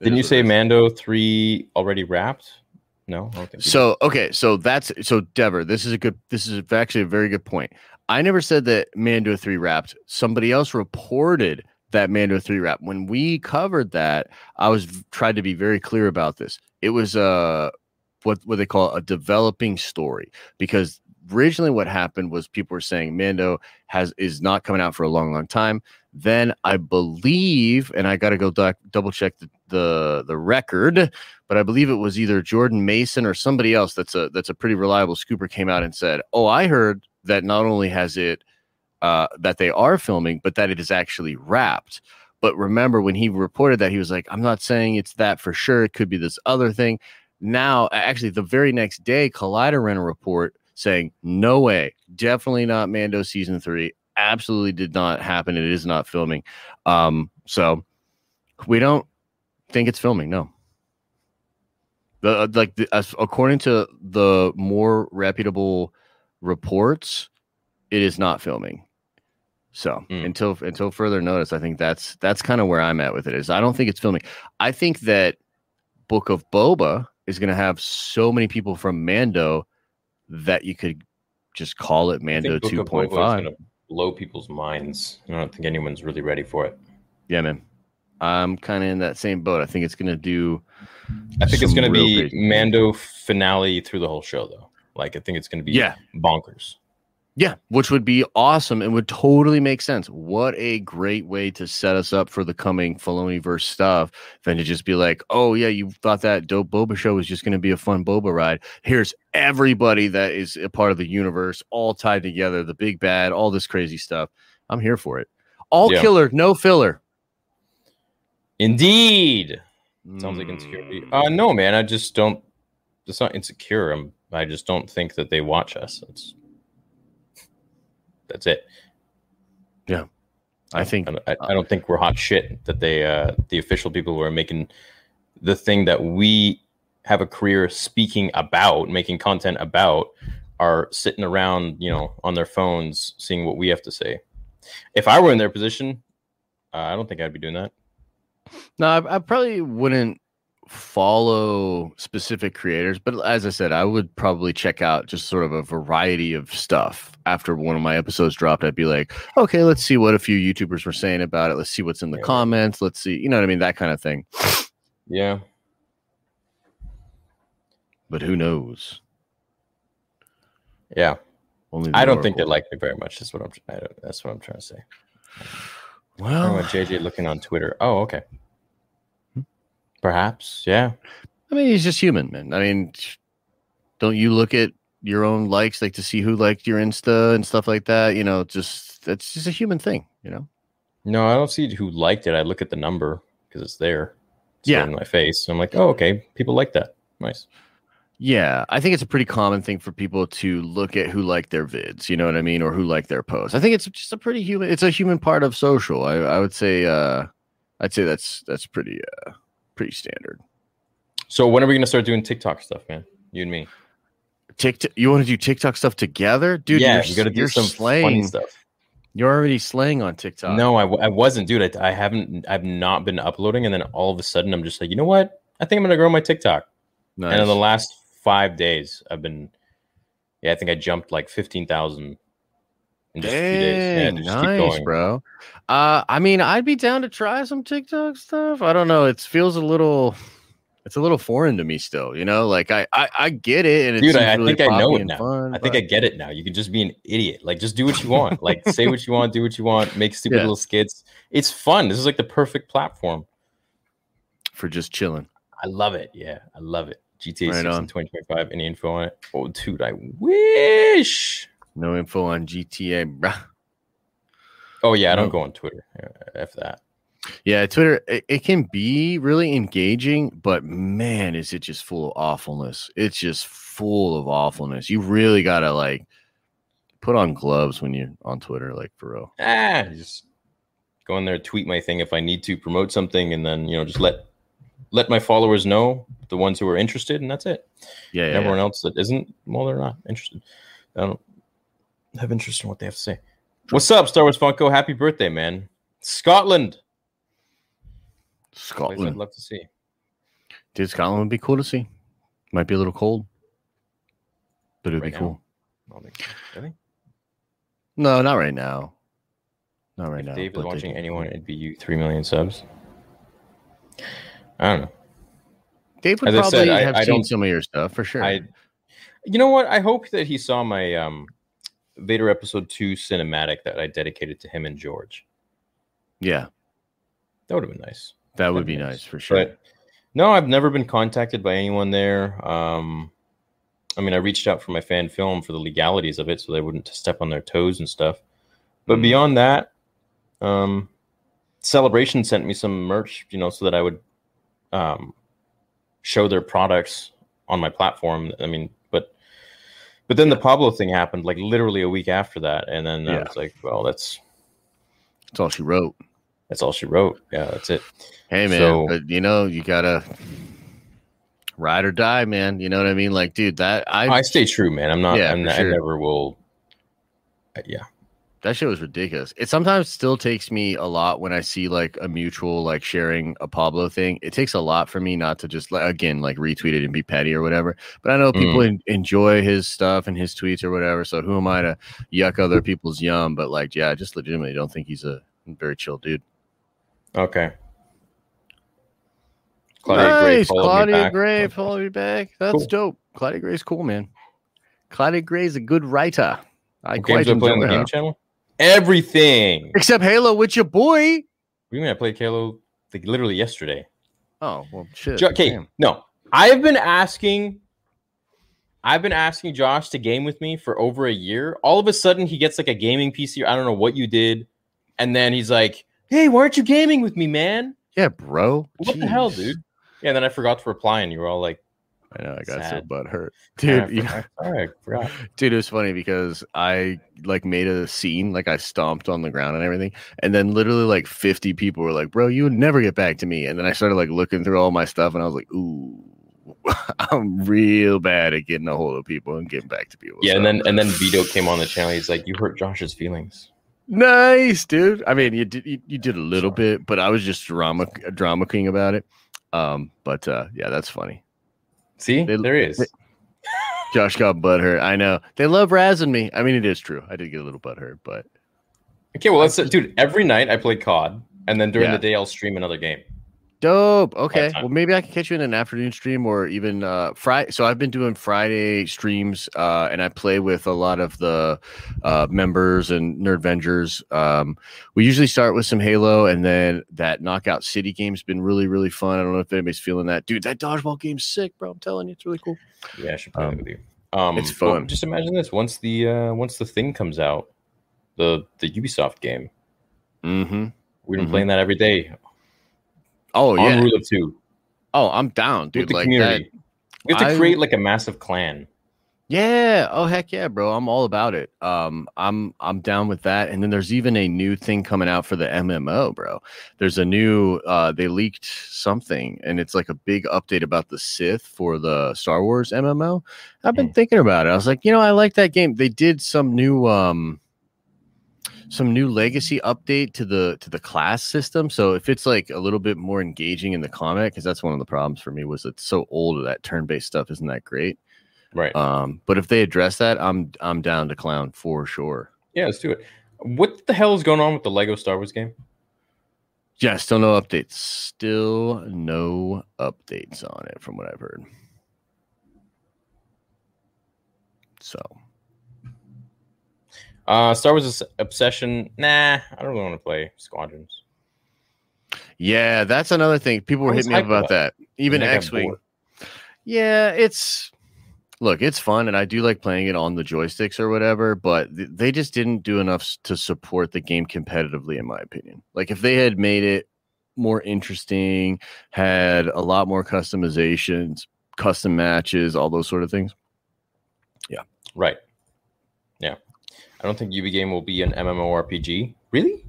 Didn't you say. Mando three already wrapped? No, So okay, so that's so Dever. This is a good. This is actually a very good point. I never said that Mando three wrapped. Somebody else reported that Mando three wrapped. When we covered that, I was tried to be very clear about this. It was uh what what they call a developing story because originally what happened was people were saying Mando has is not coming out for a long, long time. Then I believe, and I got to go doc- double check the, the the record, but I believe it was either Jordan Maison or somebody else that's a that's a pretty reliable scooper came out and said, "Oh, I heard that not only has it uh, that they are filming, but that it is actually wrapped." But remember, when he reported that, he was like, "I'm not saying it's that for sure. It could be this other thing." Now, actually, the very next day, Collider ran a report saying, "No way, definitely not Mando season three. Absolutely did not happen. It is not filming." Um, so we don't think it's filming. No. The uh, like the, as, according to the more reputable reports, it is not filming. So Mm. until until further notice, I think that's that's kind of where I'm at with it. Is I don't think it's filming. I think that Book of Boba is going to have so many people from Mando that you could just call it Mando think Book two of point Boba is five. gonna blow people's minds. I don't think anyone's really ready for it. Yeah, man. I'm kind of in that same boat. I think it's going to do. I think it's going to be crazy- Mando finale through the whole show, though. Like I think it's going to be Yeah, bonkers. Yeah, which would be awesome and would totally make sense. What a great way to set us up for the coming Filoni verse stuff than to just be like, oh, yeah, you thought that dope Boba show was just going to be a fun Boba ride. Here's everybody that is a part of the universe, all tied together, the big bad, all this crazy stuff. I'm here for it. All Yeah. killer, no filler. Indeed. Sounds like insecurity. Mm. Uh, no, man. I just don't. It's not insecure. I'm. I just don't think that they watch us. That's. That's it. Yeah. I think I, I, I don't think we're hot shit. That they, uh, the official people who are making the thing that we have a career speaking about, making content about, are sitting around, you know, on their phones, seeing what we have to say. If I were in their position, uh, I don't think I'd be doing that. No, I, I probably wouldn't follow specific creators, but as I said, I would probably check out just sort of a variety of stuff. After one of my episodes dropped, I'd be like, okay, let's see what a few YouTubers were saying about it. Let's see what's in the Yeah. comments. Let's see, you know what I mean? That kind of thing. Yeah. But who knows? Yeah. Only I don't think they like me very much. That's what I'm. I don't, that's what I'm trying to say. Oh, Well, JJ looking on Twitter. Oh, okay. Perhaps, yeah. I mean, he's just human, man. I mean, don't you look at your own likes, like to see who liked your Insta and stuff like that? You know, just that's just a human thing, you know? No, I don't see who liked it. I look at the number because it's there. It's Yeah. in my face. I'm like, oh, okay. People like that. Nice. Yeah, I think it's a pretty common thing for people to look at who like their vids, you know what I mean, or who like their posts. I think it's just a pretty human. It's a human part of social. I, I would say, uh, I'd say that's that's pretty uh, pretty standard. So when are we gonna start doing TikTok stuff, man? You and me. TikTok, you want to do TikTok stuff together, dude? yeah, you're, gotta do some slaying. funny stuff. You're already slaying on TikTok. No, I, w- I wasn't, dude. I, I haven't. I've not been uploading, and then all of a sudden, I'm just like, you know what? I think I'm gonna grow my TikTok. nice. And in the last five days, I've been. Yeah, I think I jumped like fifteen thousand in just a few days. Yeah, Dang, nice, going. bro. Uh, I mean, I'd be down to try some TikTok stuff. I don't know. It feels a little. it's a little foreign to me still. You know, like I I, I get it, and it Dude, I, I really think I know it now. fun, I think but- I get it now. You can just be an idiot. Like, just do what you want. like, say what you want, do what you want, make stupid Yeah. little skits. It's fun. This is like the perfect platform. for just chilling. I love it. Yeah, I love it. GTA Right 6 on. and 2025. Any info on it? Oh, dude, I wish. No info on GTA, bruh. Oh yeah, I don't No. go on Twitter. F that. Yeah, Twitter it, it can be really engaging, but man, is it just full of awfulness. It's just full of awfulness. You really gotta like put on gloves when you're on Twitter, like for real. Ah, just go in there, tweet my thing if I need to promote something, and then you know just let let my followers know the ones who are interested, and that's it. Yeah, yeah, everyone yeah. else that isn't, well, they're not interested. I don't have interest in what they have to say. What's up, Star Wars Funko? Happy birthday, man! Scotland, Scotland. I'd love to see. Dude, Scotland would be cool to see. Might be a little cold, but it'd Right be now? cool. I don't think- Really? No, not right now. Not right if now. Dave is but they watching anyone, it'd be you. Three million subs. I don't know. Dave would As I probably said, have I seen some of your stuff for sure. I, you know what? I hope that he saw my um, Vader Episode Two cinematic that I dedicated to him and George. yeah, That would have been nice. that would That'd be nice nice. for sure. But no, I've never been contacted by anyone there. Um, I mean, I reached out for my fan film for the legalities of it, so they wouldn't step on their toes and stuff. But Mhm. beyond that, um, Celebration sent me some merch, you know, so that I would um, show their products on my platform. I mean, but but then the Pablo thing happened, like literally a week after that, and then I was like, well, that's That's all she wrote. that's all she wrote. Yeah, that's it. Hey man, So- but you know, you gotta ride or die, man. You know what I mean? Like, dude, that I, I stay true, man. I'm not. Yeah, I'm not I never will. Yeah, that shit was ridiculous. It sometimes still takes me a lot when I see like a mutual like sharing a Pablo thing. It takes a lot for me not to just like again like retweet it and be petty or whatever. But I know people Mm. en- enjoy his stuff and his tweets or whatever. So who am I to yuck other people's yum? But like, yeah, I just legitimately don't think he's a very chill dude. Okay. Claudia Gray nice, me Claudia back. Gray followed me back. That's Cool. dope. Claudia Gray's cool, man. Claudia Gray's a good writer. I What quite games do I play on the game channel? Everything. Except Halo with your boy. You mean I played Halo like literally yesterday? Oh well, shit. Okay, damn. no. I've been asking I've been asking Josh to game with me for over a year. All of a sudden he gets like a gaming PC. I don't know what you did. And then he's like, Hey, why aren't you gaming with me, man? Yeah, bro. What the hell, dude? Yeah, and then I forgot to reply, and you were all like, I know I got so butt hurt, "Ah, <laughs> dude. you I know, forgot." Sorry, dude, it was funny because I like made a scene, like I stomped on the ground and everything, and then literally like fifty people were like, "Bro, you would never get back to me." And then I started like looking through all my stuff, and I was like, "Ooh, <laughs> I'm real bad at getting a hold of people and getting back to people." Yeah, and then and then Vito came on the channel. He's like, "You hurt Josh's feelings." Nice, dude. I mean, you did you, you did a little bit, but I was just drama drama king about it. Um, but uh, yeah, that's funny. See, They- there he is. they- Josh got butthurt. I know they love razzing me. I mean, it is true. I did get a little butthurt, but Okay, well, let's dude. Every night I play COD, and then during Yeah. the day I'll stream another game. Dope. Okay, well, maybe I can catch you in an afternoon stream or even uh Friday. So I've been doing Friday streams, uh, and I play with a lot of the uh members and Nerd Vengers. Um, we usually start with some Halo, and then that Knockout City game's been really, really fun. I don't know if anybody's feeling that, dude. That dodgeball game's sick, bro. I'm telling you, it's really cool. Yeah, I should play Um, with you. Um, it's well, fun. just imagine this: once the uh, once the thing comes out, the the Ubisoft game, Mm-hmm. we've been Mhm. playing that every day Oh yeah. Rule of Two Oh, I'm down, dude. Like that. community. we have to I- create like a massive clan. Yeah. Oh heck yeah, bro. I'm all about it. Um, I'm I'm down with that. And then there's even a new thing coming out for the MMO, bro. There's a new uh they leaked something and it's like a big update about the Sith for the Star Wars MMO. I've been Hmm. thinking about it. I was like, you know, I like that game. They did some new um some new legacy update to the to the class system. So if it's like a little bit more engaging in the combat, because that's one of the problems for me was it's so old that turn-based stuff isn't that great. Right. Um, but if they address that, I'm I'm down to clown for sure. yeah, let's do it. What the hell is going on with the Lego Star Wars game? Yeah, still no updates. Still no updates on it from what I've heard. So Uh, Star Wars Obsession. Nah, I don't really want to play Squadrons. yeah, that's another thing. People were hitting me up about that. Even X Wing. Yeah, it's look, it's fun, and I do like playing it on the joysticks or whatever. But th- they just didn't do enough to support the game competitively, in my opinion. Like if they had made it more interesting, had a lot more customizations, custom matches, all those sort of things. Yeah, right. I don't think UV game will be an MMORPG. Really?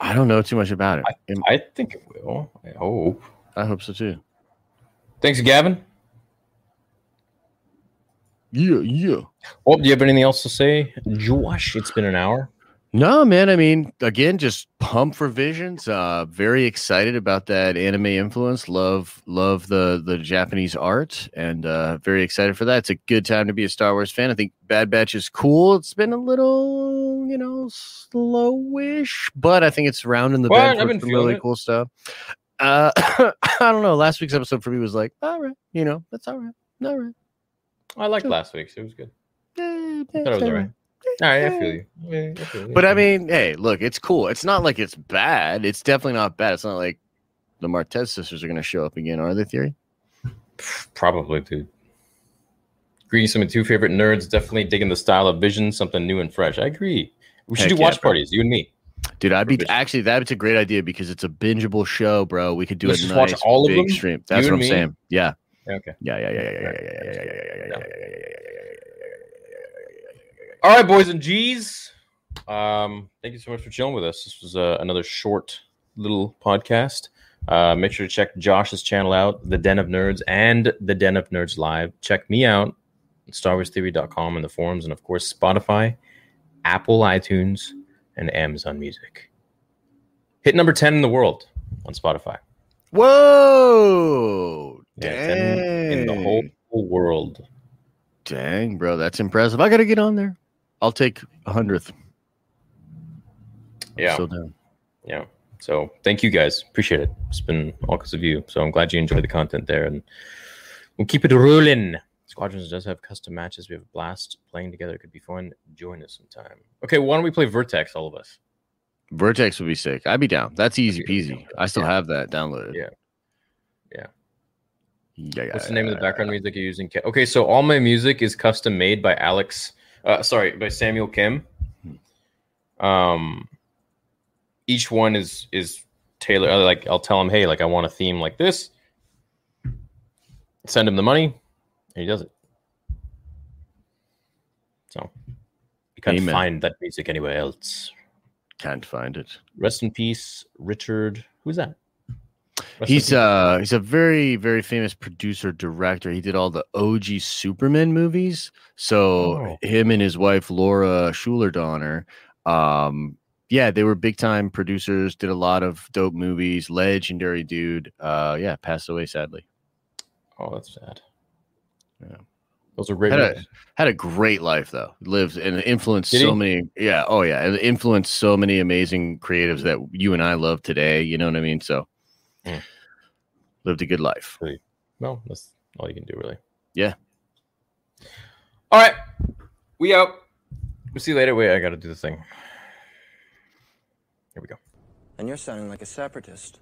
I don't know too much about it. Am- I think it will. I hope. I hope so too. Thanks, Gavin. Yeah, yeah. Well, do you have anything else to say, Josh? It's been an hour. No, man. I mean, again, just pump for visions. Uh, very excited about that anime influence. Love, love the the Japanese art, and uh, very excited for that. It's a good time to be a Star Wars fan. I think Bad Batch is cool. It's been a little, you know, slowish, but I think it's rounding the Well, bend for some really it. cool stuff. Uh, <coughs> I don't know. Last week's episode for me was like, all right, you know, that's all right, all right. I liked last week's. It was good. Eh, I thought it was all right. All right, I feel you. Yeah, I feel you. But I mean, hey, look, it's cool. It's not like it's bad. It's definitely not bad. It's not like the Martez sisters are going to show up again, are they, Theory? Probably, dude. Greetings to my two favorite nerds. Definitely digging the style of Vision, something new and fresh. I agree. We should Heck do yeah, watch bro. parties, you and me. Dude, I'd be Perfect. actually that's a great idea because it's a bingeable show, bro. We could do Let's a just watch nice all of big them, stream. That's you what I'm me. saying. Yeah. Okay. Yeah, yeah, yeah, yeah, yeah, yeah, yeah, yeah, yeah, yeah, yeah, yeah, yeah, All right, boys and G's. Um, thank you so much for chilling with us. This was uh, another short little podcast. Uh, make sure to check Josh's channel out, The Den of Nerds and The Den of Nerds Live. Check me out at StarWarsTheory.com and the forums, and of course, Spotify, Apple iTunes, and Amazon Music. Hit number 10 in the world on Spotify. Whoa! Yeah, 10 in the whole, whole world. Dang, bro, that's impressive. I got to get on there. I'll take a hundredth. Yeah. Still down. yeah so thank you guys appreciate it it's been all because of you so i'm glad you enjoyed the content there and we'll keep it rolling squadrons does have custom matches we have a blast playing together it could be fun join us sometime okay why don't we play vertex all of us Vertex would be sick. I'd be down. That's easy peasy. I still Yeah. have that downloaded. Yeah. Yeah. Yeah. yeah, what's the name of the background music you're using okay so all my music is custom made by alex uh sorry by samuel kim. Um each one is is tailored uh, like i'll tell him hey like i want a theme like this. Send him the money and he does it. So you can't Amen. find that music anywhere else. Can't find it. rest in peace richard. Who's that He's uh he's a very very famous producer director. He did all the OG Superman movies. So Oh. him and his wife Laura Shuler Donner, um, yeah, they were big time producers. Did a lot of dope movies. Legendary dude. Uh, yeah, passed away sadly. oh that's sad Yeah. those are great Had a- Had a great life though. Lived and influenced Did so he? many. Yeah. Oh yeah, and influenced so many amazing creatives that you and I love today. You know what I mean? So Mm. lived a good life. No, that's all you can do, really. Yeah. All right. We out. We'll see you later. Wait, I got to do the thing. Here we go. And you're sounding like a separatist.